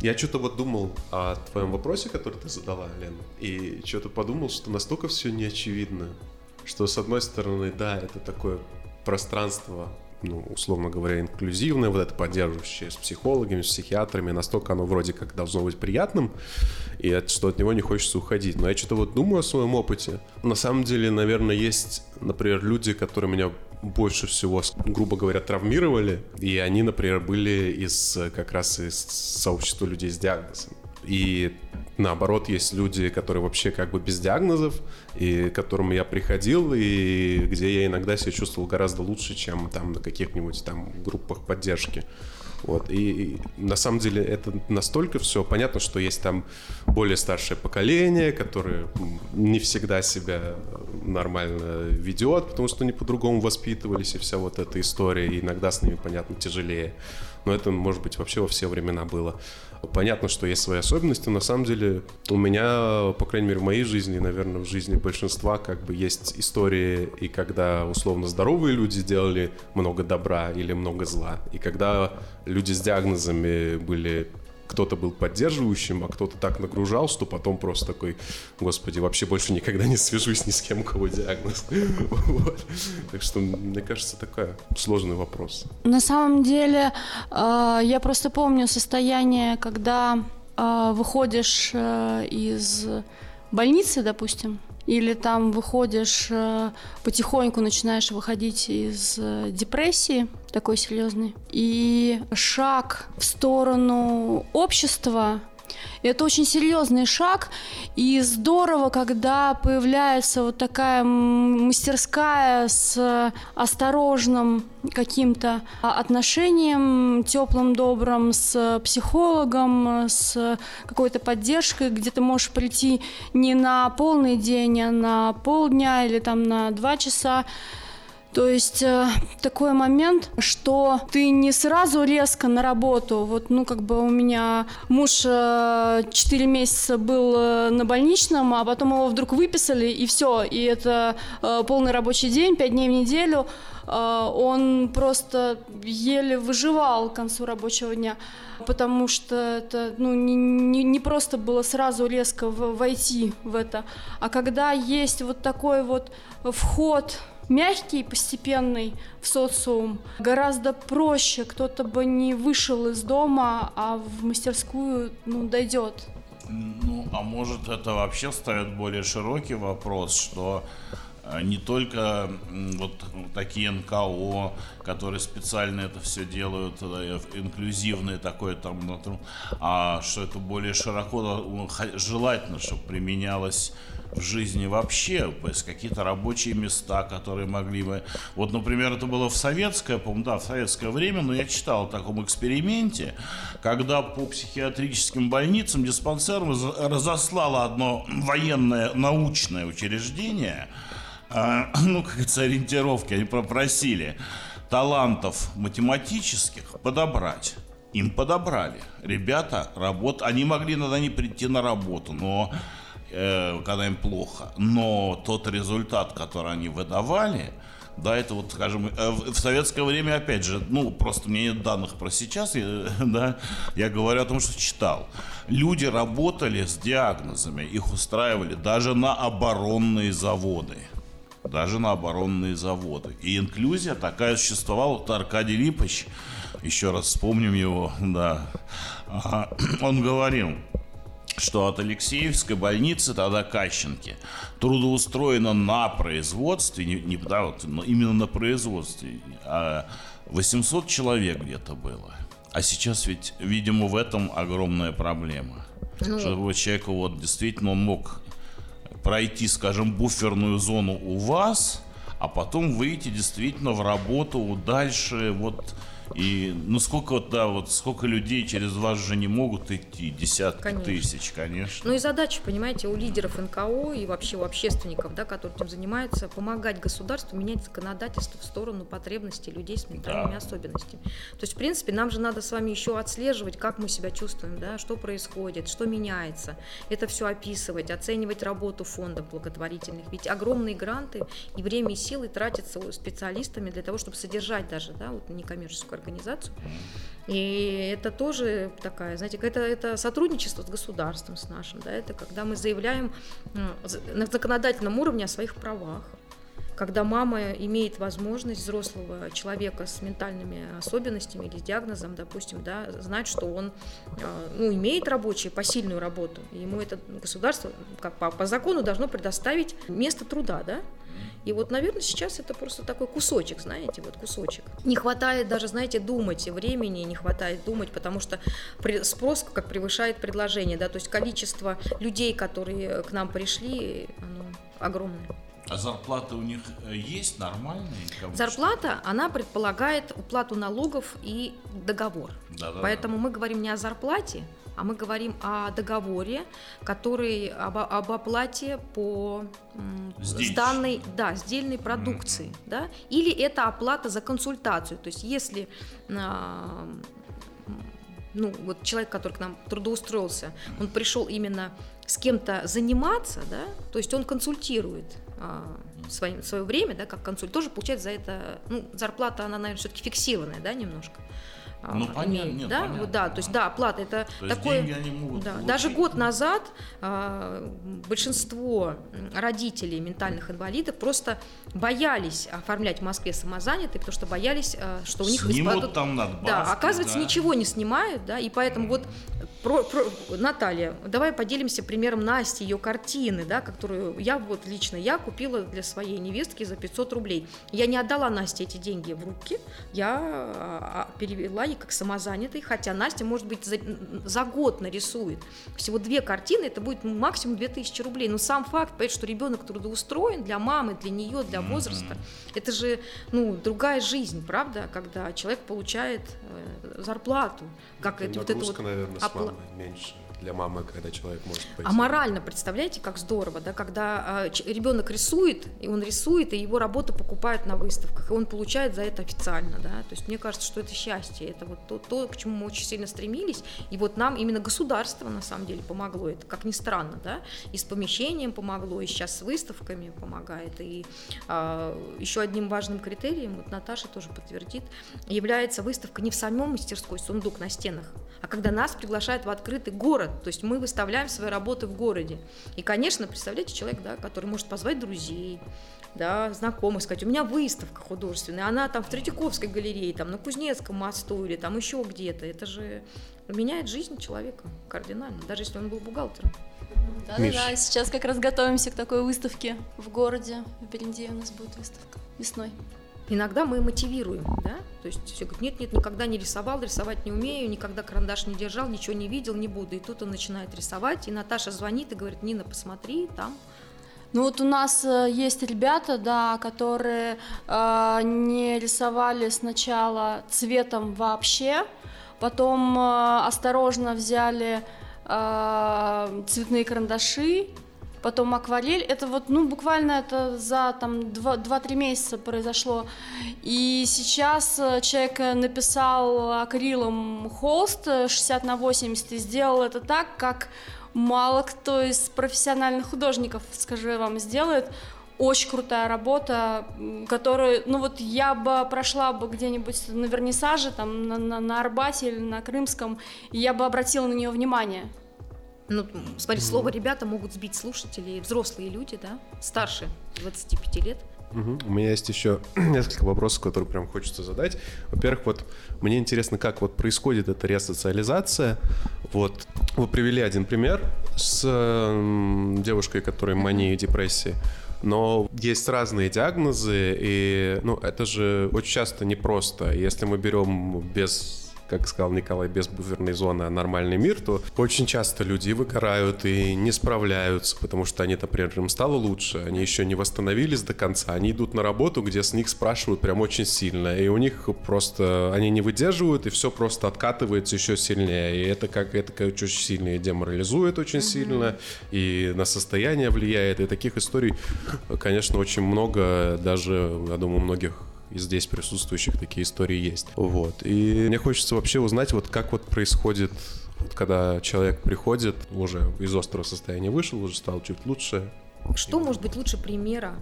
Я что-то вот думал о твоем вопросе, который ты задала, Лен, и что-то подумал, что настолько все неочевидно, что, с одной стороны, да, это такое пространство, ну, условно говоря, инклюзивное, вот это поддерживающее с психологами, с психиатрами, настолько оно вроде как должно быть приятным, и от- что от него не хочется уходить. Но я что-то вот думаю о своем опыте. На самом деле, наверное, есть, например, люди, которые меня больше всего, грубо говоря, травмировали, и они, например, были из как раз из сообщества людей с диагнозом. И наоборот, есть люди, которые вообще как бы без диагнозов, и к которым я приходил, и где я иногда себя чувствовал гораздо лучше, чем там на каких-нибудь там группах поддержки. Вот. И, и на самом деле это настолько все понятно, что есть там более старшее поколение, которое не всегда себя нормально ведет, потому что они по-другому воспитывались, и вся вот эта история, и иногда с ними, понятно, тяжелее. Но это, может быть, вообще во все времена было. Понятно, что есть свои особенности. На самом деле у меня, по крайней мере, в моей жизни, наверное, в жизни большинства, как бы есть истории, и когда условно здоровые люди делали много добра или много зла, и когда люди с диагнозами были кто-то был поддерживающим, а кто-то так нагружал, что потом просто такой, господи, вообще больше никогда не свяжусь ни с кем, у кого диагноз. Так что, мне кажется, такой сложный вопрос. На самом деле, э, я просто помню состояние, когда э, выходишь э, из больницы, допустим, или там выходишь э, потихоньку начинаешь выходить из э, депрессии такой серьезный и шаг в сторону общества это очень серьезный шаг, и здорово, когда появляется вот такая мастерская с осторожным каким-то отношением, теплым, добрым, с психологом, с какой-то поддержкой, где ты можешь прийти не на полный день, а на полдня или там на два часа, то есть э, такой момент, что ты не сразу резко на работу. Вот, ну, как бы у меня муж э, 4 месяца был э, на больничном, а потом его вдруг выписали, и все. И это э, полный рабочий день, 5 дней в неделю. Э, он просто еле выживал к концу рабочего дня потому что это ну, не, не, не просто было сразу резко войти в это, а когда есть вот такой вот вход мягкий, постепенный в социум, гораздо проще. Кто-то бы не вышел из дома, а в мастерскую ну, дойдет. Ну, а может это вообще ставит более широкий вопрос, что э, не только вот такие НКО, которые специально это все делают, э, инклюзивные такое там, а что это более широко желательно, чтобы применялось в жизни вообще, то есть какие-то рабочие места, которые могли бы... Вот, например, это было в советское, по да, в советское время, но я читал о таком эксперименте, когда по психиатрическим больницам, диспансерам разослало одно военное научное учреждение, э, ну, как говорится, ориентировки, они попросили талантов математических подобрать. Им подобрали. Ребята, работ... они могли иногда не прийти на работу, но когда им плохо. Но тот результат, который они выдавали, да, это вот, скажем, э, в советское время, опять же, ну, просто мне нет данных про сейчас, да, я говорю о том, что читал. Люди работали с диагнозами, их устраивали даже на оборонные заводы. Даже на оборонные заводы. И инклюзия такая существовала. Вот Аркадий Липович, еще раз вспомним его, да, он говорил, что от Алексеевской больницы, тогда Кащенки, трудоустроено на производстве, не, не да, вот, но именно на производстве, а 800 человек где-то было. А сейчас ведь, видимо, в этом огромная проблема. Ну... Чтобы человек вот действительно он мог пройти, скажем, буферную зону у вас, а потом выйти действительно в работу дальше вот и ну сколько да, вот сколько людей через вас же не могут идти, десятки конечно. тысяч, конечно. Ну и задача, понимаете, у лидеров НКО и вообще у общественников, да, которые этим занимаются, помогать государству менять законодательство в сторону потребностей людей с ментальными да. особенностями. То есть, в принципе, нам же надо с вами еще отслеживать, как мы себя чувствуем, да, что происходит, что меняется. Это все описывать, оценивать работу фондов благотворительных. Ведь огромные гранты и время и силы тратятся специалистами для того, чтобы содержать даже да, вот некоммерческую организацию. И это тоже такая, знаете, это, это сотрудничество с государством, с нашим, да, это когда мы заявляем на законодательном уровне о своих правах, когда мама имеет возможность взрослого человека с ментальными особенностями или с диагнозом, допустим, да, знать, что он а, ну, имеет рабочую, посильную работу, ему это государство как по, по закону должно предоставить место труда, да, и вот, наверное, сейчас это просто такой кусочек, знаете, вот кусочек. Не хватает даже, знаете, думать времени, не хватает думать, потому что спрос как превышает предложение, да, то есть количество людей, которые к нам пришли, оно огромное. А зарплата у них э, есть нормальные? Кому Зарплата, она предполагает уплату налогов и договор. Да, да, Поэтому мы говорим не о зарплате, а мы говорим о договоре, который об, об оплате по Сдельщику. данной, да, сдельной продукции, да, или это оплата за консультацию. То есть если а, ну, вот человек, который к нам трудоустроился, он пришел именно с кем-то заниматься, да, то есть он консультирует своим, свое время, да, как консуль, тоже получает за это, ну, зарплата, она, наверное, все-таки фиксированная, да, немножко. а, Ну, понятно, имеет, нет, да, понятно, вот, да, то есть, да, оплата это То есть такое, деньги они могут да, получить. даже год назад а, большинство родителей ментальных инвалидов просто боялись оформлять в Москве самозанятые, потому что боялись, а, что у них Снимут испадут- там надбавки, да, оказывается, да. ничего не снимают, да, и поэтому вот про, про- Наталья, давай поделимся примером Насти, ее картины, да, которую я вот лично я купила для своей невестки за 500 рублей. Я не отдала Насте эти деньги в руки, я а, а, перевела ей как самозанятый, хотя Настя, может быть, за, за год нарисует всего две картины, это будет максимум 2000 рублей. Но сам факт, понять, что ребенок трудоустроен для мамы, для нее, для возраста, это же ну, другая жизнь, правда, когда человек получает э, зарплату, как это, вот это вот наверное, с опла- мамой меньше для мамы, когда человек может пойти. а морально, представляете, как здорово, да, когда ребенок рисует, и он рисует, и его работу покупают на выставках, и он получает за это официально, да, то есть мне кажется, что это счастье, это вот то, то, к чему мы очень сильно стремились, и вот нам именно государство на самом деле помогло, это как ни странно, да, и с помещением помогло, и сейчас с выставками помогает, и а, еще одним важным критерием, вот Наташа тоже подтвердит, является выставка не в самом мастерской, сундук на стенах, а когда нас приглашают в открытый город, то есть мы выставляем свои работы в городе. И, конечно, представляете, человек, да, который может позвать друзей, да, знакомых, сказать, у меня выставка художественная, она там в Третьяковской галерее, там на Кузнецком мосту или там еще где-то. Это же меняет жизнь человека кардинально, даже если он был бухгалтером. Миш. Да-да-да, сейчас как раз готовимся к такой выставке в городе. В Берендее у нас будет выставка весной. Иногда мы мотивируем, да, то есть все говорят, нет, нет, никогда не рисовал, рисовать не умею, никогда карандаш не держал, ничего не видел, не буду. И тут он начинает рисовать, и Наташа звонит и говорит, Нина, посмотри, там Ну вот у нас э, есть ребята, да, которые э, не рисовали сначала цветом вообще, потом э, осторожно взяли э, цветные карандаши, потом акварель. Это вот, ну, буквально это за там 2-3 месяца произошло. И сейчас э, человек э, написал акрилом холст э, 60 на 80 и сделал это так, как мало кто из профессиональных художников, скажу я вам, сделает. Очень крутая работа, которую, ну вот я бы прошла бы где-нибудь на вернисаже, там на, на, на Арбате или на Крымском, и я бы обратила на нее внимание. Ну, смотри, слово «ребята» могут сбить слушателей, взрослые люди, да, старше 25 лет. Мгм. У меня есть еще несколько вопросов, которые прям хочется задать. Во-первых, вот мне интересно, как вот происходит эта ресоциализация. Вот вы привели один пример с м, девушкой, которой мания и депрессия. Но есть разные диагнозы, и ну, это же очень часто непросто. Если мы берем без как сказал Николай, без буферной зоны, а нормальный мир, то очень часто люди выгорают и не справляются, потому что они, например, им стало лучше, они еще не восстановились до конца, они идут на работу, где с них спрашивают прям очень сильно, и у них просто, они не выдерживают, и все просто откатывается еще сильнее, и это как, это как очень сильно и деморализует очень сильно, и на состояние влияет, и таких историй, конечно, очень много, даже, я думаю, многих и здесь присутствующих такие истории есть. Вот. И мне хочется вообще узнать, вот как вот происходит, вот когда человек приходит, уже из острого состояния вышел, уже стал чуть лучше. Что может быть лучше примера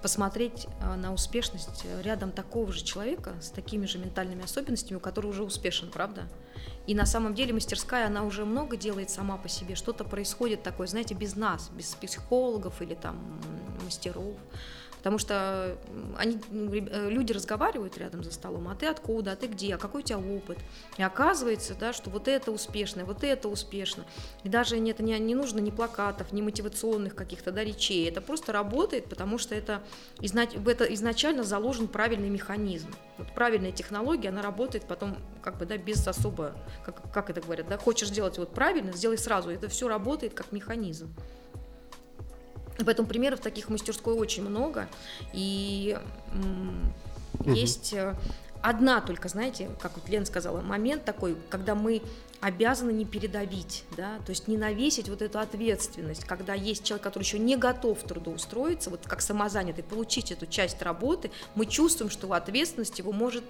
посмотреть а, на успешность э, рядом такого же человека с такими же ментальными особенностями, который уже успешен, правда? И на самом деле мастерская, она уже много делает сама по себе. Что-то происходит такое, знаете, без нас, без психологов или там мастеров. Потому что они, ну, э, люди разговаривают рядом за столом, а ты откуда, а ты где, а какой у тебя опыт. И оказывается, да, что вот это успешно, вот это успешно. И даже не, это не, не нужно ни плакатов, ни мотивационных каких-то да, речей. Это просто работает, потому что это, изна- в это изначально заложен правильный механизм. Вот правильная технология, она работает потом как бы, да, без особо, как, как это говорят, да, хочешь сделать вот правильно, сделай сразу. Это все работает как механизм. Поэтому примеров таких в мастерской очень много. И Мгм. есть э, одна только, знаете, как вот Лена сказала, момент такой, когда мы обязаны не передавить, да, то есть не навесить вот эту ответственность, когда есть человек, который еще не готов трудоустроиться, вот как самозанятый, получить эту часть работы, мы чувствуем, что ответственность его может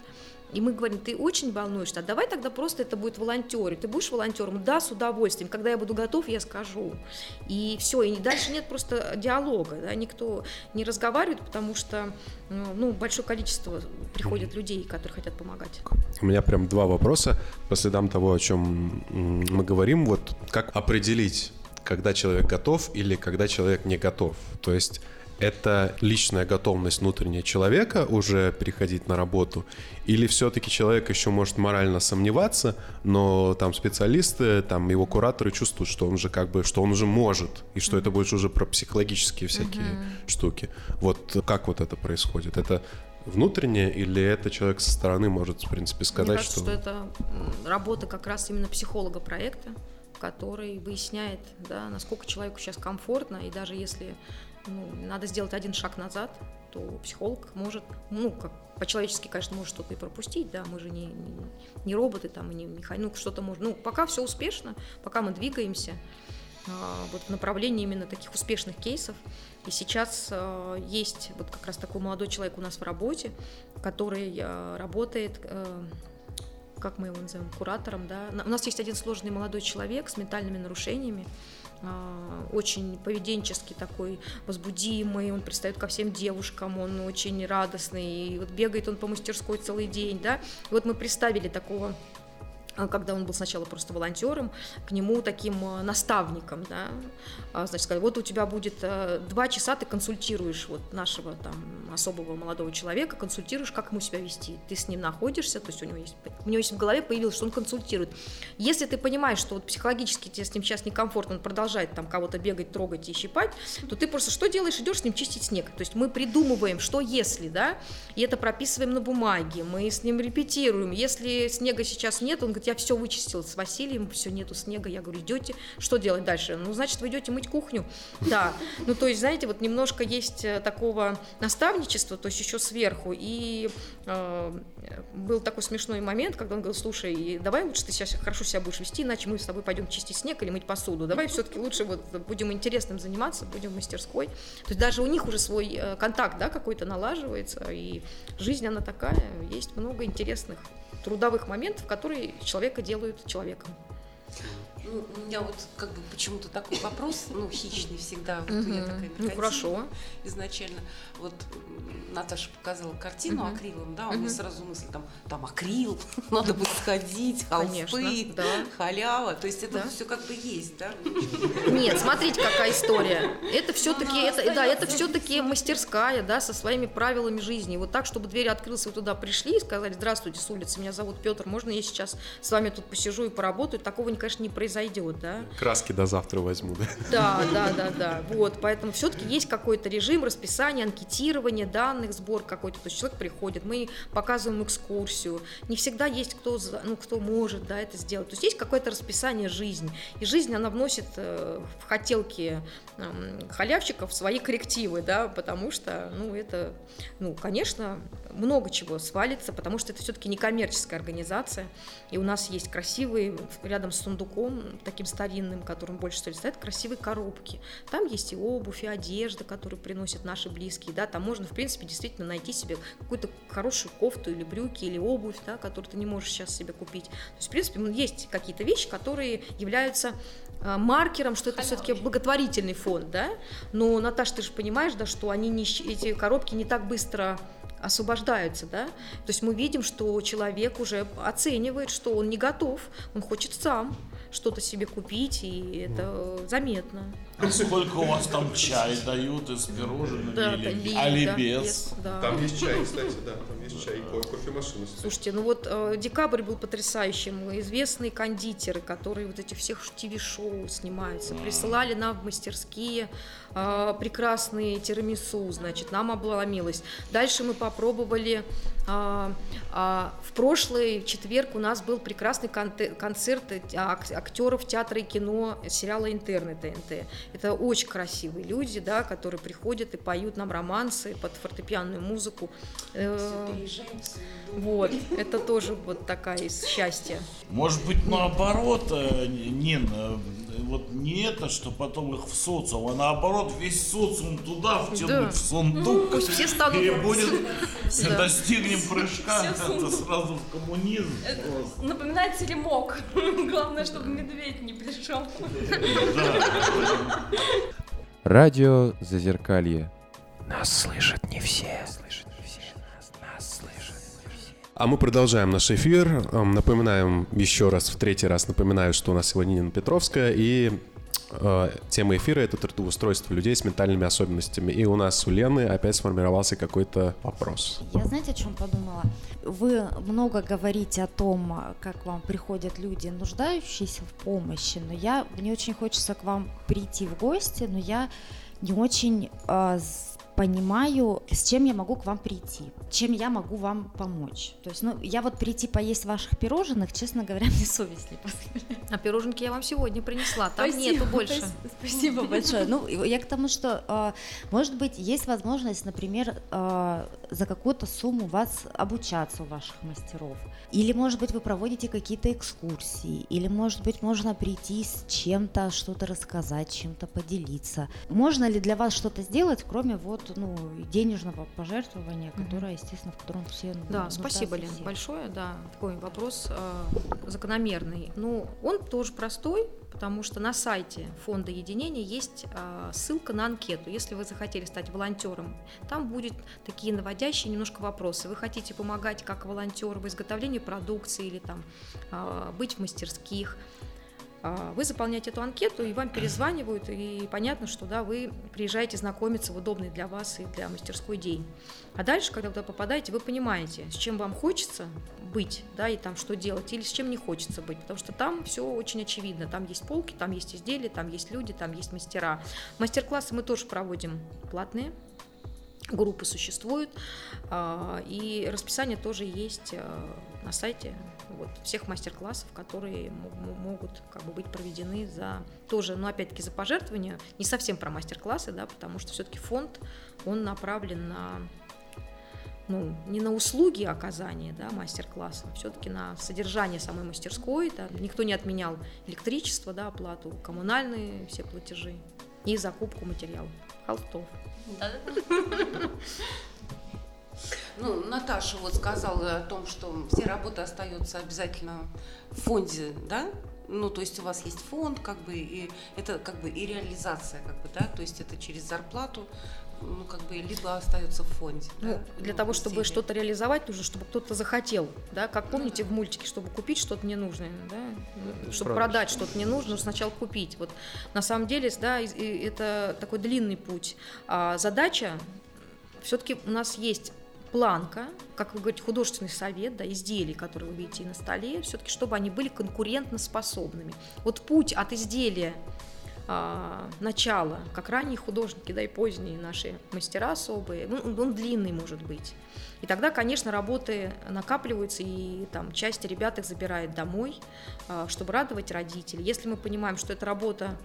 и мы говорим, ты очень волнуешься, а давай тогда просто это будет волонтеры. Ты будешь волонтером? Да, с удовольствием. Когда я буду готов, я скажу. И все, и дальше нет просто диалога, да, никто не разговаривает, потому что ну, большое количество приходит людей, которые хотят помогать. У меня прям два вопроса по следам того, о чем мы говорим. Вот как определить, когда человек готов или когда человек не готов? То есть это личная готовность внутренняя человека уже переходить на работу, или все-таки человек еще может морально сомневаться, но там специалисты, там его кураторы чувствуют, что он же как бы, что он уже может, и что это будет уже про психологические всякие штуки. Вот как вот это происходит? Это внутреннее или это человек со стороны может, в принципе, сказать, Мне кажется, что... это м, работа как раз именно психолога проекта, который выясняет, да, насколько человеку сейчас комфортно, и даже если ну, надо сделать один шаг назад, то психолог может, ну, как по-человечески, конечно, может что-то и пропустить, да, мы же не, не, не роботы там, и не механик, ну, что-то может, ну, пока все успешно, пока мы двигаемся, а, вот в направлении именно таких успешных кейсов. И сейчас а, есть вот как раз такой молодой человек у нас в работе, который а, работает, а, как мы его называем, куратором, да. У нас есть один сложный молодой человек с ментальными нарушениями, а, очень поведенческий такой, возбудимый, он пристает ко всем девушкам, он очень радостный, и вот бегает он по мастерской целый день, да. И вот мы представили такого когда он был сначала просто волонтером, к нему таким а, наставником, да, А, значит, сказали, вот у тебя будет а, два часа, ты консультируешь вот нашего там особого молодого человека, консультируешь, как ему себя вести, ты с ним находишься, то есть у него есть, у него есть в голове появилось, что он консультирует. Если ты понимаешь, что вот психологически тебе с ним сейчас некомфортно, он продолжает там кого-то бегать, трогать и щипать, то ты просто что делаешь? Идешь с ним чистить снег. То есть мы придумываем, что если, да, и это прописываем на бумаге, мы с ним репетируем. Если снега сейчас нет, он говорит, я все вычистил с Василием, все, нету снега. Я говорю, идете, что делать дальше? Ну, значит, вы идете мыть кухню. Да, ну, то есть, знаете, вот немножко есть э, такого наставничества, то есть еще сверху. И э, был такой смешной момент, когда он говорил, слушай, давай лучше ты сейчас хорошо себя будешь вести, иначе мы с тобой пойдем чистить снег или мыть посуду. Давай все-таки лучше вот будем интересным заниматься, будем в мастерской. То есть даже у них уже свой э, контакт, да, какой-то налаживается, и жизнь она такая, есть много интересных трудовых моментов, которые человека делают человеком. Ну, у меня вот как бы почему-то такой вопрос, ну, хищный всегда. Вот Мгм. я такая Ну хорошо. Изначально. Вот Наташа показала картину Мгм. акрилом, да, у меня сразу мысль, там, там акрил, надо будет сходить, Конечно, холсты, да. халява. То есть это Да. все как бы есть, да? Нет, смотрите, какая история. Это все-таки, Она это, да, это все-таки мастерская, да, со своими правилами жизни. Вот так, чтобы дверь открылась, вы туда пришли и сказали, здравствуйте, с улицы, меня зовут Петр, можно я сейчас с вами тут посижу и поработаю? Такого, конечно, не произойдет, да. Краски до завтра возьму, да? Да, да, да, да. Вот, поэтому все-таки есть какой-то режим, расписание, анкетирование данных, сбор какой-то. То есть человек приходит, мы показываем экскурсию. Не всегда есть кто, ну, кто может, да, это сделать. То есть есть какое-то расписание жизни. И жизнь, она вносит э, в хотелки халявщиков свои коррективы, да, потому что, ну, это, ну, конечно, много чего свалится, потому что это все-таки не коммерческая организация. И у нас есть красивые, рядом с сундуком, таким старинным, которым больше лет, стоят красивые коробки. Там есть и обувь, и одежда, которую приносят наши близкие, да, там можно, в принципе, действительно найти себе какую-то хорошую кофту или брюки, или обувь, да, которую ты не можешь сейчас себе купить. То есть, в принципе, ну, есть какие-то вещи, которые являются э, маркером, что это все-таки благотворительный фонд, да, но, Наташа, ты же понимаешь, да, что они не, эти коробки не так быстро освобождаются, да, то есть мы видим, что человек уже оценивает, что он не готов, он хочет сам что-то себе купить, и это заметно. Сколько у вас там чай дают из пирожных Да, или, да, ли- али да, да. есть чай, кстати, да, там есть чай, кофемашина. Слушайте, ну вот э, декабрь был потрясающим. Известные кондитеры, которые вот эти всех ТВ-шоу снимаются, присылали нам в мастерские э, прекрасные тирамису, значит, нам обломилось. Дальше мы попробовали. э, а, в прошлый четверг у нас был прекрасный конте- концерт э, ак- актеров театра и кино сериала «Интерны» ТНТ. Это очень красивые люди, да, которые приходят и поют нам романсы под фортепианную музыку. Э, Вот, это тоже вот такая из счастья. Может быть, наоборот, э, Нин, э, вот не это, что потом их в социум, а наоборот весь социум туда втянуть, Да. в сундук. Пусть все станут- И будет, Да. достигнем прыжка, это сразу в коммунизм. Это просто. напоминает теремок. Главное, чтобы медведь не пришел. Да. Радио Зазеркалье. Нас слышат не все. Слышат не все. А мы продолжаем наш эфир. Эм, Напоминаем еще раз, в третий раз напоминаю, что у нас сегодня Нина Петровская, и э, тема эфира — это трудоустройство людей с ментальными особенностями. И у нас у Лены опять сформировался какой-то вопрос. Я знаете, о чем подумала? Вы много говорите о том, как вам приходят люди, нуждающиеся в помощи, но я мне очень хочется к вам прийти в гости, но я не очень с- понимаю, с чем я могу к вам прийти, чем я могу вам помочь. То есть, ну, я вот прийти поесть ваших пирожных, честно говоря, мне совесть не позволяет. А пироженки я вам сегодня принесла, там нету больше. спас- Спасибо большое. Ну, я к тому, что, а, может быть, есть возможность, например, а, за какую-то сумму вас обучаться у ваших мастеров. Или, может быть, вы проводите какие-то экскурсии. Или, может быть, можно прийти с чем-то, что-то рассказать, чем-то поделиться. Можно ли для вас что-то сделать, кроме вот, ну, денежного пожертвования, которое, естественно, в котором все ну, Да, спасибо, нуждаются Лен, все. большое, да, такой вопрос э, закономерный. Ну, он тоже простой, потому что на сайте Фонда единения есть э, ссылка на анкету. Если вы захотели стать волонтером, там будет такие наводящие немножко вопросы. Вы хотите помогать как волонтер в изготовлении продукции или там э, быть в мастерских, вы заполняете эту анкету, и вам перезванивают, и понятно, что да, вы приезжаете знакомиться в удобный для вас и для мастерской день. А дальше, когда вы туда попадаете, вы понимаете, с чем вам хочется быть, да, и там что делать, или с чем не хочется быть, потому что там все очень очевидно. Там есть полки, там есть изделия, там есть люди, там есть мастера. Мастер-классы мы тоже проводим платные, группы существуют, а, и расписание тоже есть а, на сайте вот, всех мастер-классов, которые могут как бы быть проведены за тоже, ну опять-таки за пожертвования, не совсем про мастер-классы, да, потому что все-таки фонд, он направлен на ну, не на услуги оказания да, мастер-класса, а все-таки на содержание самой мастерской. Да. Никто не отменял электричество, да, оплату, коммунальные все платежи и закупку материалов, холстов. Ну, Наташа вот сказала о том, что все работы остаются обязательно в фонде, да? Ну, то есть у вас есть фонд, как бы, и это как бы и реализация, как бы, да, то есть это через зарплату, ну, как бы, либо остается в фонде. Ну, да, для ну, того, чтобы что-то реализовать, нужно, чтобы кто-то захотел, да, как помните в мультике, чтобы купить что-то ненужное, да, ну, чтобы Правильно. продать что-то ненужное, нужно сначала купить. Вот на самом деле, да, и- и это такой длинный путь. А задача все-таки у нас есть планка, как вы говорите, художественный совет, да, изделий, которые вы видите на столе, все-таки, чтобы они были конкурентоспособными. Вот путь от изделия а, начала, как ранние художники, да и поздние наши мастера особые, ну, он, он длинный может быть. И тогда, конечно, работы накапливаются, и там часть ребят их забирает домой, а, чтобы радовать родителей. Если мы понимаем, что эта работа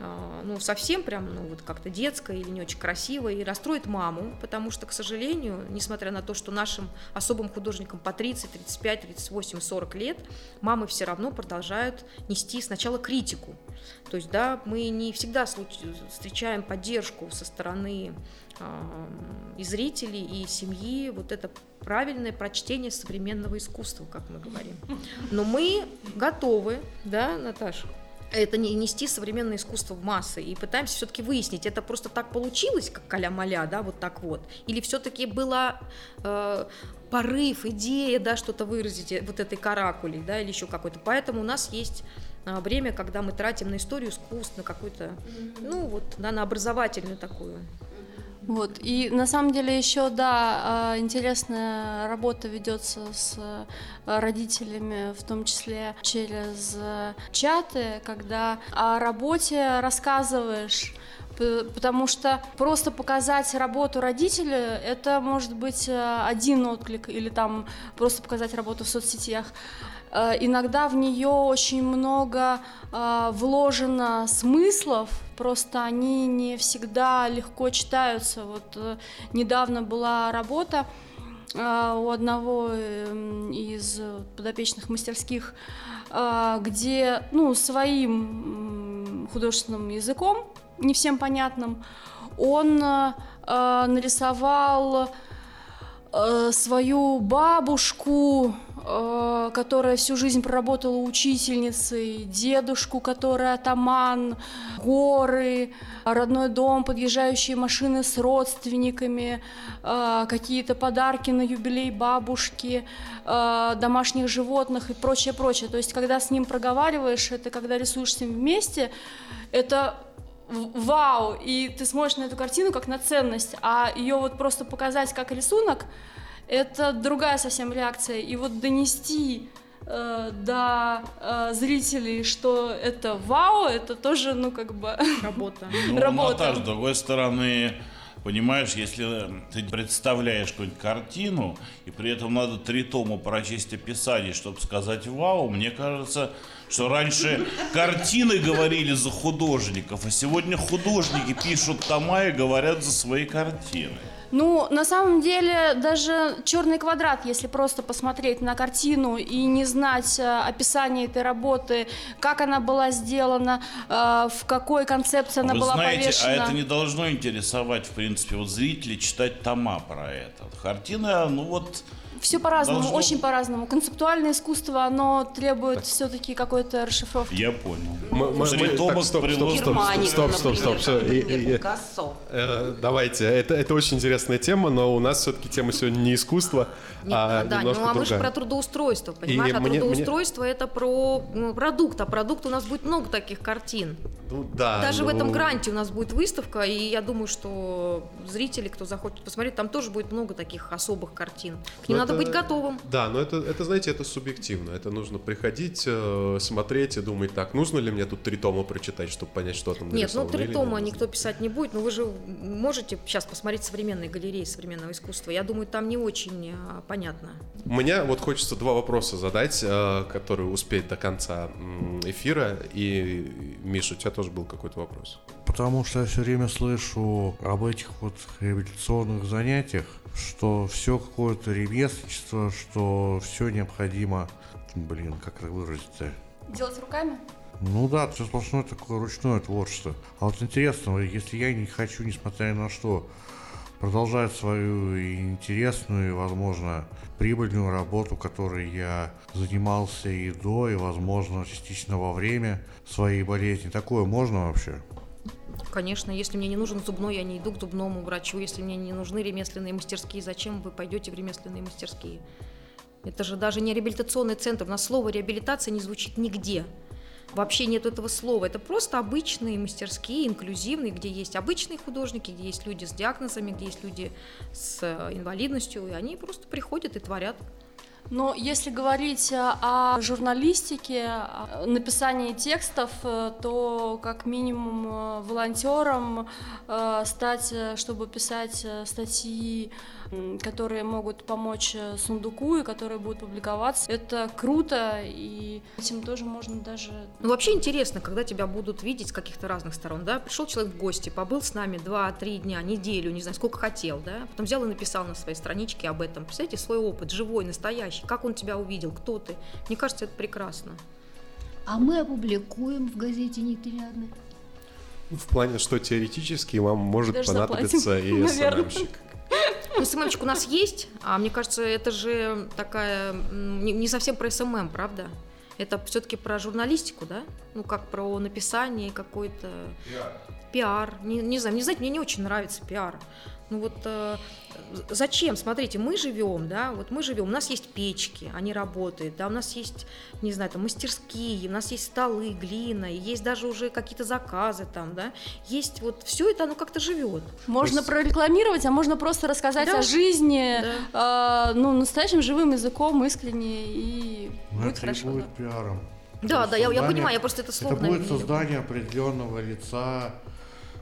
ну, совсем прям, ну, вот как-то детская или не очень красивая, и расстроит маму, потому что, к сожалению, несмотря на то, что нашим особым художникам по 30, 35, 38, 40 лет, мамы все равно продолжают нести сначала критику. То есть, да, мы не всегда встречаем поддержку со стороны а, и зрителей, и семьи, вот это правильное прочтение современного искусства, как мы говорим. Но мы готовы, да, Наташа? Это не нести современное искусство в массы и пытаемся все-таки выяснить, это просто так получилось, как каля-маля, да, вот так вот, или все-таки была э, порыв, идея, да, что-то выразить э, вот этой каракулей, да, или еще какой-то. Поэтому у нас есть а, время, когда мы тратим на историю искусств, на какой-то, ну вот, да, на образовательную такую. Вот. И на самом деле еще, да, а, интересная работа ведется с э, родителями, в том числе через э, чаты, когда о работе рассказываешь Потому что просто показать работу родителя, это может быть э, один отклик, или там просто показать работу в соцсетях. Э, иногда в нее очень много э, вложено смыслов, просто они не всегда легко читаются. Вот э, недавно была работа у одного э, из подопечных мастерских, где, ну, своим художественным языком, не всем понятным, он нарисовал свою бабушку, которая всю жизнь проработала учительницей, дедушку, который атаман, горы, родной дом, подъезжающие машины с родственниками, э, какие-то подарки на юбилей бабушки, э, домашних животных и прочее, прочее. То есть, когда с ним проговариваешь, это когда рисуешь с ним вместе, это вау, и ты смотришь на эту картину как на ценность, а ее вот просто показать как рисунок, это другая совсем реакция. И вот донести э, до э, зрителей, что это вау, это тоже, ну, как бы... Работа. Ну, Работа. Наташ, с другой стороны, понимаешь, если ты представляешь какую-нибудь картину, и при этом надо три тома прочесть описание, чтобы сказать «Вау», мне кажется, что раньше картины говорили за художников, а сегодня художники пишут тома и говорят за свои картины. Ну, на самом деле, даже черный квадрат, если просто посмотреть на картину и не знать э, описание этой работы, как она была сделана, э, в какой концепции она Вы была знаете, повешена. а это не должно интересовать, в принципе, вот зрителей читать тома про это. Картина, ну вот, Все по-разному, Должно- очень по-разному. Концептуальное искусство, оно требует все-таки какой-то расшифровки. я понял. Мы- мы- мы- так, стоп, стоп, стоп, стоп, стоп, стоп, и- например, и- Пикассо. Э, Давайте, это, это очень интересная тема, но у нас все-таки тема сегодня не искусство, Нет, а да, немножко ну а мы же другая. про трудоустройство, понимаешь? а мне- трудоустройство это про ну, продукт, а продукт у нас будет много таких картин. Ну, да, Даже в ну, этом гранте у нас будет выставка, и я думаю, что зрители, кто захочет посмотреть, там тоже будет много таких особых картин. К ним Ну, надо это- быть готовым. Да, но это, это, знаете, это субъективно. Это нужно приходить, э, смотреть и думать, так, нужно ли мне тут три тома прочитать, чтобы понять, что там Нет, ну три тома нужно. никто писать не будет, но вы же можете сейчас посмотреть современные галереи современного искусства. Я думаю, там не очень а, понятно. Меня вот хочется два вопроса задать, э, которые успеть до конца эфира. И, Миша, у тебя тоже был какой-то вопрос. Потому что я все время слышу об этих вот реабилитационных занятиях, что все какое-то ремесленничество, что все необходимо, блин, как это выразить-то? Делать руками? Ну да, все сплошное такое ручное творчество. А вот интересно, если я не хочу, несмотря ни на что, продолжать свою интересную и, возможно, прибыльную работу, которой я занимался и до, и, возможно, частично во время своей болезни. Такое можно вообще? Конечно, если мне не нужен зубной, я не иду к зубному врачу. Если мне не нужны ремесленные мастерские, зачем вы пойдете в ремесленные мастерские? Это же даже не реабилитационный центр. У нас слово реабилитация не звучит нигде. Вообще нет этого слова. Это просто обычные мастерские, инклюзивные, где есть обычные художники, где есть люди с диагнозами, где есть люди с э, инвалидностью, и они просто приходят и творят. Но если говорить э, о журналистике, о написании текстов, э, то как минимум э, волонтером стать, чтобы писать статьи, которые могут помочь э, сундуку и которые будут публиковаться, это круто, и этим тоже можно даже... Ну, вообще интересно, когда тебя будут видеть с каких-то разных сторон, да? Пришел человек в гости, побыл с нами 2-3 дня, неделю, не знаю, сколько хотел, да? Потом взял и написал на своей страничке об этом. Представляете, свой опыт, живой, настоящий, как он тебя увидел, кто ты. Мне кажется, это прекрасно. А мы опубликуем в газете «Нетрядно». В плане, что теоретически вам может Даже понадобиться и наверное. SMM щик. Ну, SMM щик у нас есть, а мне кажется, это же такая, не, совсем про SMM, правда? Это все-таки про журналистику, да? Ну, как про написание какой-то... Пиар. Не, не знаю, не знаете, мне не очень нравится пиар. Ну вот э, зачем? Смотрите, мы живем, да, вот мы живем, у нас есть печки, они работают, да, у нас есть, не знаю, там мастерские, у нас есть столы, глина, есть даже уже какие-то заказы там, да, есть вот все это, оно как-то живет. Можно есть- прорекламировать, а можно просто рассказать Да. о жизни, э, ну, настоящим живым языком, искренне, и Но будет это хорошо. и да. будет пиаром. Да, да, я, я понимаю, я просто это слово, Это будет люблю. создание определенного лица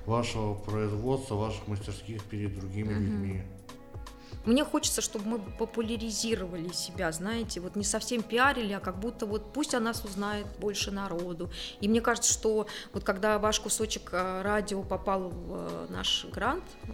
вашего производства, ваших мастерских перед другими людьми. Мне хочется, чтобы мы популяризировали себя, знаете, вот не совсем пиарили, а как будто вот пусть о нас узнает больше народу. И мне кажется, что вот когда ваш кусочек э, радио попал в э, наш грант, э,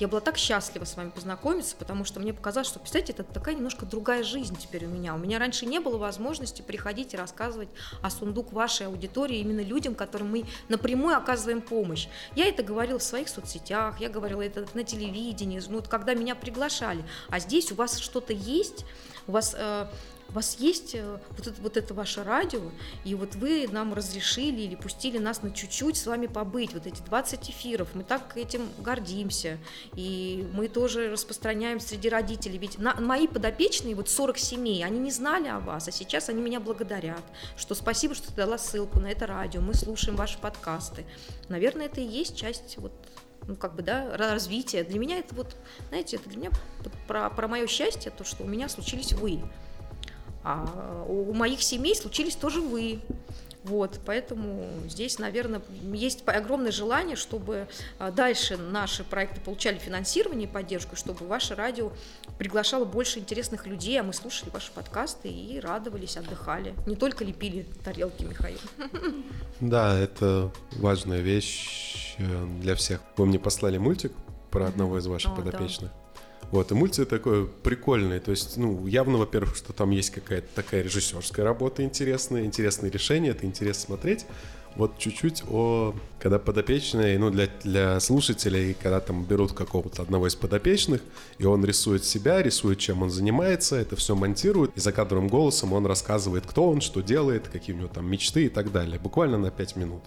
я была так счастлива с вами познакомиться, потому что мне показалось, что, представляете, это такая немножко другая жизнь теперь у меня. У меня раньше не было возможности приходить и рассказывать о сундук вашей аудитории именно людям, которым мы напрямую оказываем помощь. Я это говорила в своих соцсетях, я говорила это на телевидении, ну, вот когда меня приглашали. А здесь у вас что-то есть, у вас э, у вас есть э, вот это, вот это ваше радио, и вот вы нам разрешили или пустили нас на чуть-чуть с вами побыть, вот эти 20 эфиров, мы так этим гордимся, и мы тоже распространяем среди родителей, ведь на, мои подопечные, вот 40 семей, они не знали о вас, а сейчас они меня благодарят, что спасибо, что ты дала ссылку на это радио, мы слушаем ваши подкасты. Наверное, это и есть часть вот ну, как бы, да, развития. Для меня это вот, знаете, это для меня про, про мое счастье, то, что у меня случились вы. А у моих семей случились тоже вы. Вот, поэтому здесь, наверное, есть огромное желание, чтобы а, дальше наши проекты получали финансирование и поддержку, чтобы ваше радио приглашало больше интересных людей, а мы слушали ваши подкасты и радовались, отдыхали. Не только лепили тарелки, Михаил. Да, это важная вещь э, для всех. Вы мне послали мультик про одного из ваших О, подопечных. Да. Вот, и мульти такой прикольный. То есть, ну, явно, во-первых, что там есть какая-то такая режиссерская работа интересная, интересные решения, это интересно смотреть вот чуть-чуть о, когда подопечные, ну, для, для слушателей, когда там берут какого-то одного из подопечных, и он рисует себя, рисует, чем он занимается, это все монтирует, и за кадровым голосом он рассказывает, кто он, что делает, какие у него там мечты и так далее, буквально на 5 минут.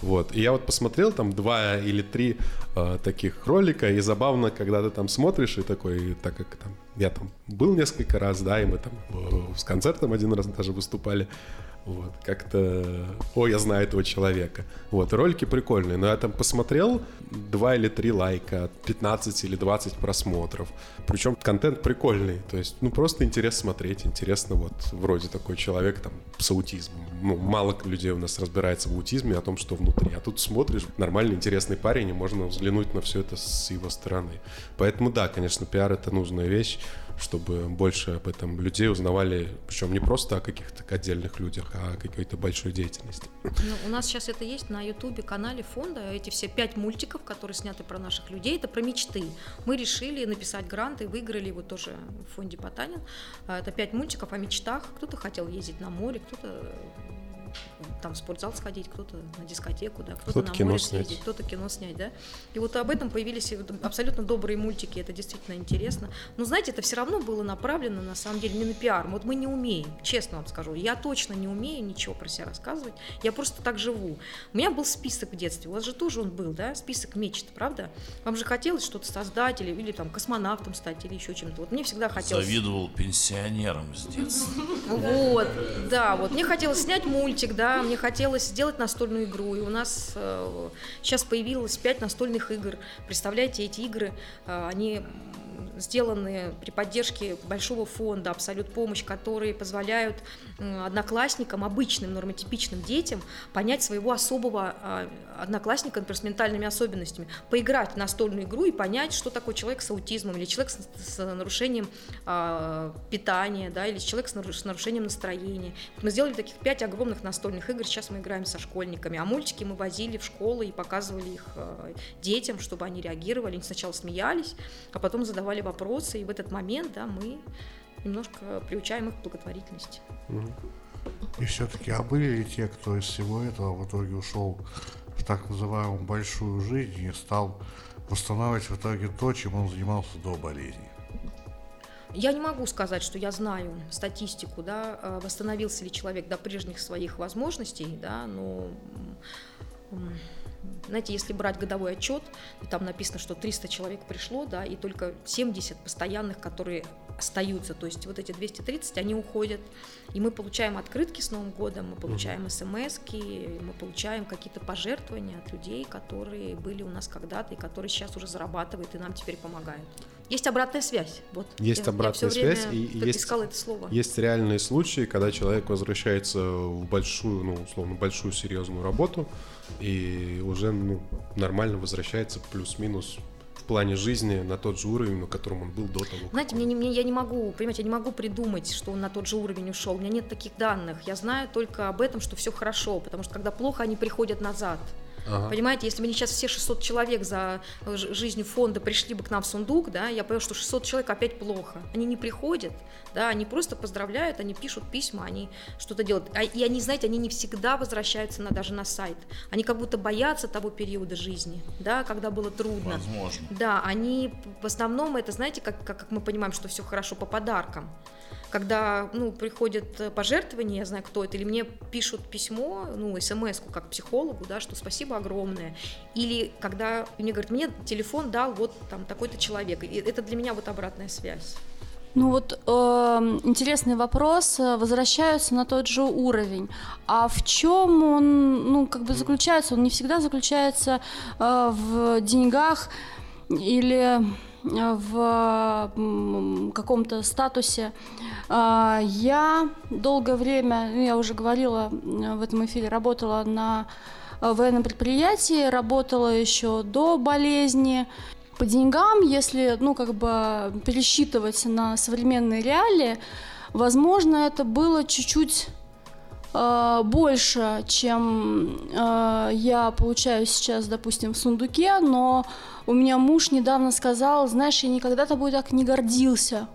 Вот, и я вот посмотрел там два или три э, таких ролика, и забавно, когда ты там смотришь, и такой, так как там, я там был несколько раз, да, и мы там э, с концертом один раз даже выступали, вот, как-то, о, я знаю этого человека. Вот, ролики прикольные, но я там посмотрел 2 или 3 лайка, 15 или 20 просмотров. Причем контент прикольный, то есть, ну, просто интересно смотреть, интересно, вот, вроде такой человек там с аутизмом. Ну, мало людей у нас разбирается в аутизме, о том, что внутри. А тут смотришь, нормальный, интересный парень, и можно взглянуть на все это с его стороны. Поэтому, да, конечно, пиар — это нужная вещь чтобы больше об этом людей узнавали, причем не просто о каких-то отдельных людях, а о какой-то большой деятельности. Ну, у нас сейчас это есть на ютубе канале фонда, эти все пять мультиков, которые сняты про наших людей, это про мечты. Мы решили написать грант и выиграли его тоже в фонде Потанин. А, это пять мультиков о мечтах. Кто-то хотел ездить на море, кто-то там в спортзал сходить, кто-то на дискотеку, да, кто-то, кто на кино море снять. съездить, кто-то кино снять, да. И вот об этом появились абсолютно добрые мультики, это действительно интересно. Но знаете, это все равно было направлено на самом деле не на пиар. Вот мы не умеем, честно вам скажу. Я точно не умею ничего про себя рассказывать. Я просто так живу. У меня был список в детстве, у вас же тоже он был, да, список мечт, правда? Вам же хотелось что-то создать или, или там космонавтом стать или еще чем-то. Вот мне всегда хотелось... Завидовал пенсионерам с детства. Вот, да, вот мне хотелось снять мультик, да, мне хотелось сделать настольную игру, и у нас э, сейчас появилось пять настольных игр. Представляете, эти игры, э, они сделаны при поддержке большого фонда «Абсолют помощь», которые позволяют одноклассникам, обычным нормотипичным детям понять своего особого а, одноклассника, например, с ментальными особенностями, поиграть в настольную игру и понять, что такое человек с аутизмом, или человек с, с нарушением э, питания, да, или человек с нарушением настроения. Мы сделали таких пять огромных настольных игр, сейчас мы играем со школьниками, а мультики мы возили в школы и показывали их э, детям, чтобы они реагировали, они сначала смеялись, а потом задавали вопросы, и в этот момент, да, мы немножко приучаем их к благотворительности. И все-таки, а были ли те, кто из всего этого в итоге ушел в так называемую большую жизнь и стал восстанавливать в итоге то, чем он занимался до болезни? Я не могу сказать, что я знаю статистику, да, э, восстановился ли человек до прежних своих возможностей, да, но знаете, если брать годовой отчет, там написано, что 300 человек пришло, да, и только 70 постоянных, которые остаются. То есть вот эти 230, они уходят. И мы получаем открытки с Новым годом, мы получаем смс мы получаем какие-то пожертвования от людей, которые были у нас когда-то и которые сейчас уже зарабатывают и нам теперь помогают. Есть обратная связь. Вот. Есть я, обратная я связь и есть, искала это слово. есть реальные случаи, когда человек возвращается в большую, ну, условно, большую серьезную работу и уже ну, нормально возвращается плюс-минус плане жизни на тот же уровень, на котором он был до того. Знаете, мне, не- мне, я не могу, понимаете, я не могу придумать, что он на тот же уровень ушел. У меня нет таких данных. Я знаю только об этом, что все хорошо, потому что когда плохо, они приходят назад. Ага. Понимаете, если бы сейчас все 600 человек за э, жизнью фонда пришли бы к нам в сундук, да, я понял, что 600 человек опять плохо. Они не приходят, да, они просто поздравляют, они пишут письма, они что-то делают. А- и они, знаете, они не всегда возвращаются на, даже на сайт. Они как будто боятся того периода жизни, да, когда было трудно. Возможно. Да, они в основном это, знаете, как, как, как мы понимаем, что все хорошо по подаркам. Когда, ну, приходят э, пожертвования, я знаю, кто это, или мне пишут письмо, ну, смс как психологу, да, что спасибо огромное. Или когда мне говорят, мне телефон дал вот там такой-то человек. И это для меня вот обратная связь. Ну вот э, интересный вопрос. э, Возвращаются на тот же уровень. А в чем он, ну, как бы заключается? Он не всегда заключается э, в деньгах или в каком-то статусе. А, Я долгое время, ну, я уже говорила э, в этом эфире, работала на э, военном предприятии, работала еще до болезни. По деньгам, если, ну, как бы пересчитывать на современные реалии, возможно, это было чуть-чуть э, больше, чем э, я получаю сейчас, допустим, в сундуке, но у меня муж недавно сказал, знаешь, я никогда тобой так не гордился,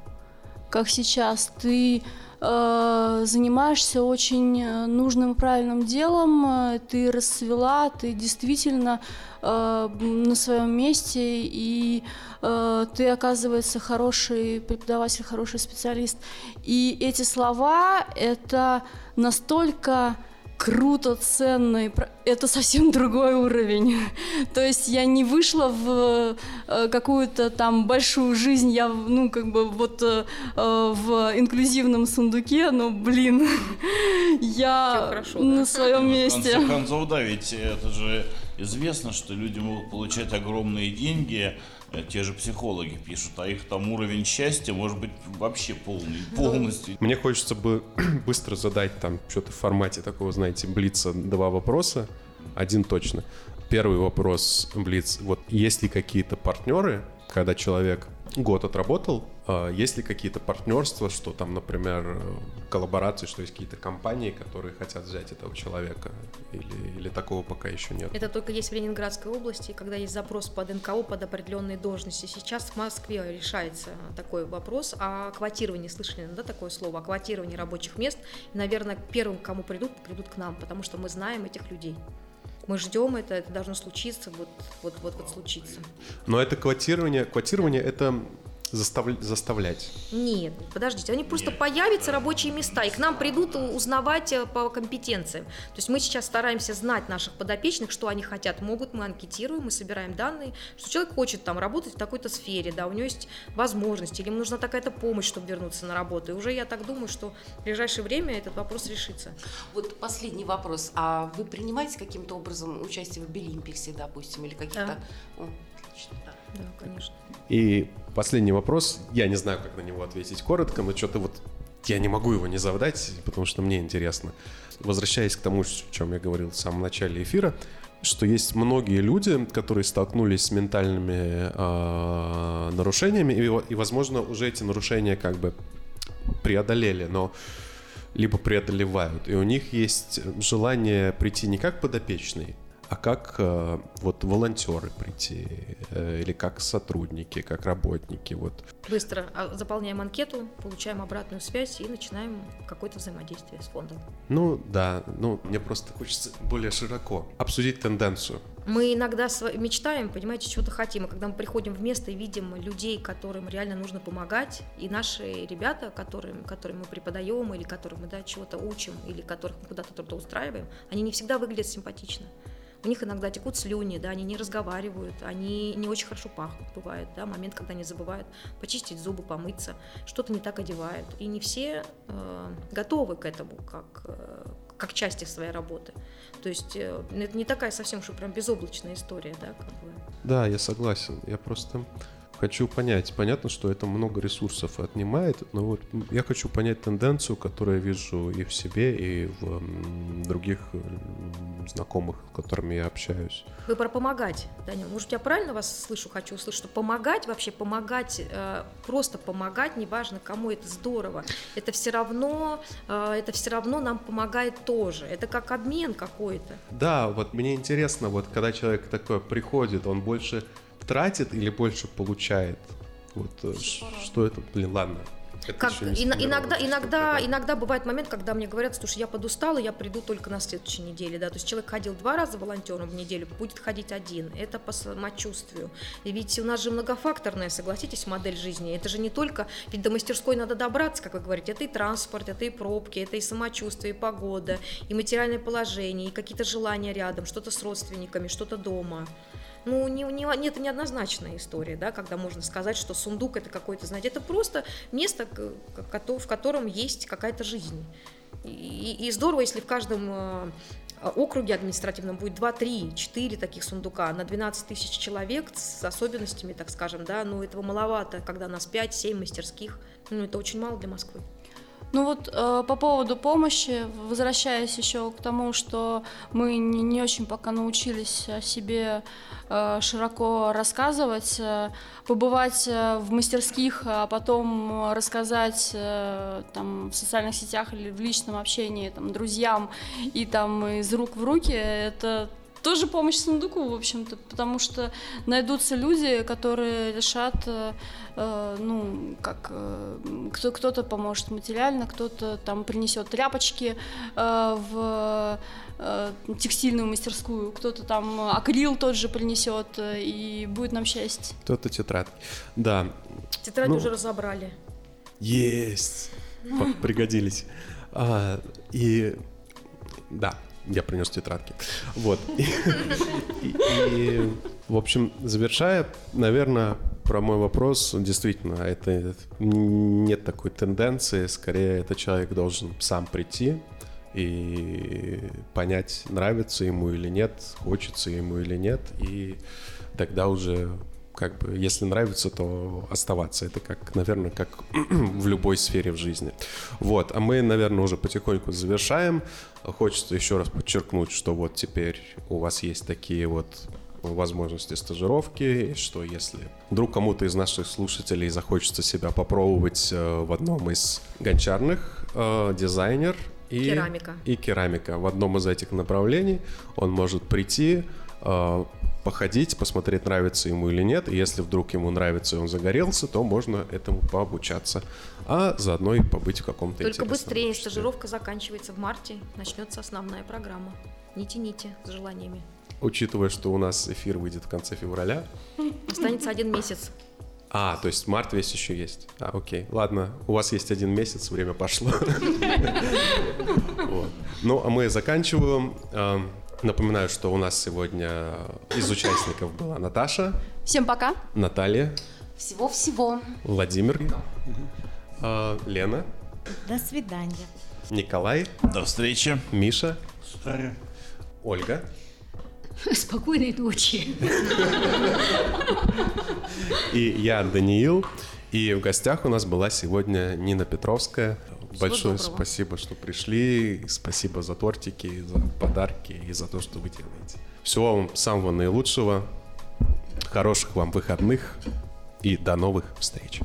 как сейчас. Ты э, занимаешься очень э, нужным и правильным делом, э, ты расцвела, ты действительно э, на своем месте, и э, ты, оказывается, хороший преподаватель, хороший специалист. И эти слова — это настолько круто, ценно, и про- это совсем другой уровень. То есть я не вышла в э, какую-то там большую жизнь, я, в- ну, как бы вот э, э, в инклюзивном сундуке, но, блин, я хорошо, на да? своем В месте. конце концов, да, ведь это же известно, что люди могут получать огромные деньги, те же психологи пишут, а их там уровень счастья может быть вообще полный, полностью. Мне хочется бы быстро задать там что-то в формате такого, знаете, блица два вопроса. Один точно. Первый вопрос, Блиц. Вот есть ли какие-то партнеры, когда человек год отработал, а есть ли какие-то партнерства, что там, например, э, коллаборации, что есть какие-то компании, которые хотят взять этого человека? Или, или такого пока еще нет? Это только есть в Ленинградской области, когда есть запрос под НКО под определенные должности. Сейчас в Москве решается такой вопрос о квотировании. Слышали, да, такое слово? О квотировании рабочих мест. И, наверное, первым, кому придут, придут к нам, потому что мы знаем этих людей. Мы ждем это, это должно случиться, вот, вот, вот, вот случиться. Но это квотирование, квотирование это застав- заставлять. Нет, подождите, они просто Нет, появятся да. рабочие места, и к нам придут узнавать э, по компетенциям. То есть мы сейчас стараемся знать наших подопечных, что они хотят, могут, мы анкетируем, мы собираем данные, что человек хочет там работать в такой-то сфере, да, у него есть возможности, или ему нужна такая-то помощь, чтобы вернуться на работу. И уже я так думаю, что в ближайшее время этот вопрос решится. Вот последний вопрос. А вы принимаете каким-то образом участие в Абилимпиксе, допустим, или каких-то... О, отлично, да. Да, конечно. И последний вопрос. Я не знаю, как на него ответить коротко, но что-то вот я не могу его не задать, потому что мне интересно. Возвращаясь к тому, о чем я говорил в самом начале эфира, что есть многие люди, которые столкнулись с ментальными а, нарушениями, и, и, возможно, уже эти нарушения как бы преодолели, но либо преодолевают. И у них есть желание прийти не как подопечный, а как э, вот волонтеры прийти, э, или как сотрудники, как работники. Вот. Быстро а, заполняем анкету, получаем обратную связь и начинаем какое-то взаимодействие с фондом. Ну да, ну мне просто хочется более широко обсудить тенденцию. Мы иногда мечтаем, понимаете, чего-то хотим, и когда мы приходим в место и видим людей, которым реально нужно помогать, и наши ребята, которым, которым мы преподаем, или которых мы да, чего-то учим, или которых мы куда-то трудоустраиваем, они не всегда выглядят симпатично. У них иногда текут слюни, да, они не разговаривают, они не очень хорошо пахнут, бывает, да, момент, когда они забывают почистить зубы, помыться, что-то не так одевают. И не все э, готовы к этому, как, э, как части своей работы. То есть э, это не такая совсем, что прям безоблачная история, да, как бы. Да, я согласен. Я просто хочу понять. Понятно, что это много ресурсов отнимает, но вот я хочу понять тенденцию, которую я вижу и в себе, и в других м, знакомых, с которыми я общаюсь. Вы про помогать, Даня. Может, я правильно вас слышу, хочу услышать, что помогать, вообще помогать, э, просто помогать, неважно кому, это здорово. Это все равно, э, это все равно нам помогает тоже. Это как обмен какой-то. Да, вот мне интересно, вот когда человек такой приходит, он больше тратит или больше получает? Вот э, что это, блин, ладно. Это Как, сформировано, иногда, иногда, иногда бывает момент, когда мне говорят, слушай, я подустала, я приду только на следующей неделе, да, то есть человек ходил два раза волонтером в неделю, будет ходить один, это по самочувствию. И ведь у нас же многофакторная, согласитесь, модель жизни, это же не только, ведь до мастерской надо добраться, как вы говорите, это и транспорт, это и пробки, это и самочувствие, и погода, и материальное положение, и какие-то желания рядом, что-то с родственниками, что-то дома. Ну, не, не, не- это неоднозначная история, да, когда можно сказать, что сундук это какой-то, знаете, это просто место, в котором есть какая-то жизнь. И, и здорово, если в каждом э, округе административном будет 2, 3, 4 таких сундука на 12 тысяч человек с особенностями, так скажем, да, но этого маловато, когда нас 5-7 мастерских, ну, это очень мало для Москвы. Ну вот э, по поводу помощи, возвращаясь еще к тому, что мы не, не очень пока научились о себе э, широко рассказывать, э, побывать э, в мастерских, а потом рассказать э, там в социальных сетях или в личном общении там друзьям и там из рук в руки, это тоже помощь сундуку, в общем-то, потому что найдутся люди, которые решат, э, э, ну, как э, кто, кто-то поможет материально, кто-то там принесет тряпочки э, в э, текстильную мастерскую, кто-то там акрил тот же принесет, э, и будет нам счастье. Кто-то тетрадки. Да, Тетради Ну. уже разобрали. Есть. Пригодились. А, и да, я принес тетрадки. Вот. И, в общем, завершая, наверное, про мой вопрос, действительно, это нет такой тенденции, скорее это человек должен сам прийти и понять, нравится ему или нет, хочется ему или нет, и тогда уже как бы, если нравится, то оставаться. Это как, наверное, как в любой сфере в жизни. Вот, а мы, наверное, уже потихоньку завершаем. Хочется еще раз подчеркнуть, что вот теперь у вас есть такие вот возможности стажировки, что если вдруг кому-то из наших слушателей захочется себя попробовать э, в одном из гончарных, э, дизайнер и Керамика. и керамика. В одном из этих направлений он может прийти, э, походить, посмотреть, нравится ему или нет. И если вдруг ему нравится и он загорелся, то можно этому пообучаться. А заодно и побыть в каком-то Только быстрее, обществе. стажировка заканчивается в марте, начнется основная программа. Не тяните с желаниями. Учитывая, что у нас эфир выйдет в конце февраля. Останется один месяц. А, то есть март весь еще есть. А, окей. Ладно, у вас есть один месяц, время пошло. Ну, а мы заканчиваем. Напоминаю, что у нас сегодня из участников была Наташа, Всем пока! Наталья, Всего-всего. Владимир, э, Лена, До свидания. Николай, До встречи. Миша, Старя. Ольга. Спокойной ночи. И я, Даниил. И в гостях у нас была сегодня Нина Петровская. Большое доброго. спасибо, что пришли. Спасибо за тортики, за подарки и за то, что вы делаете. Всего вам самого наилучшего. Хороших вам выходных. И до новых встреч.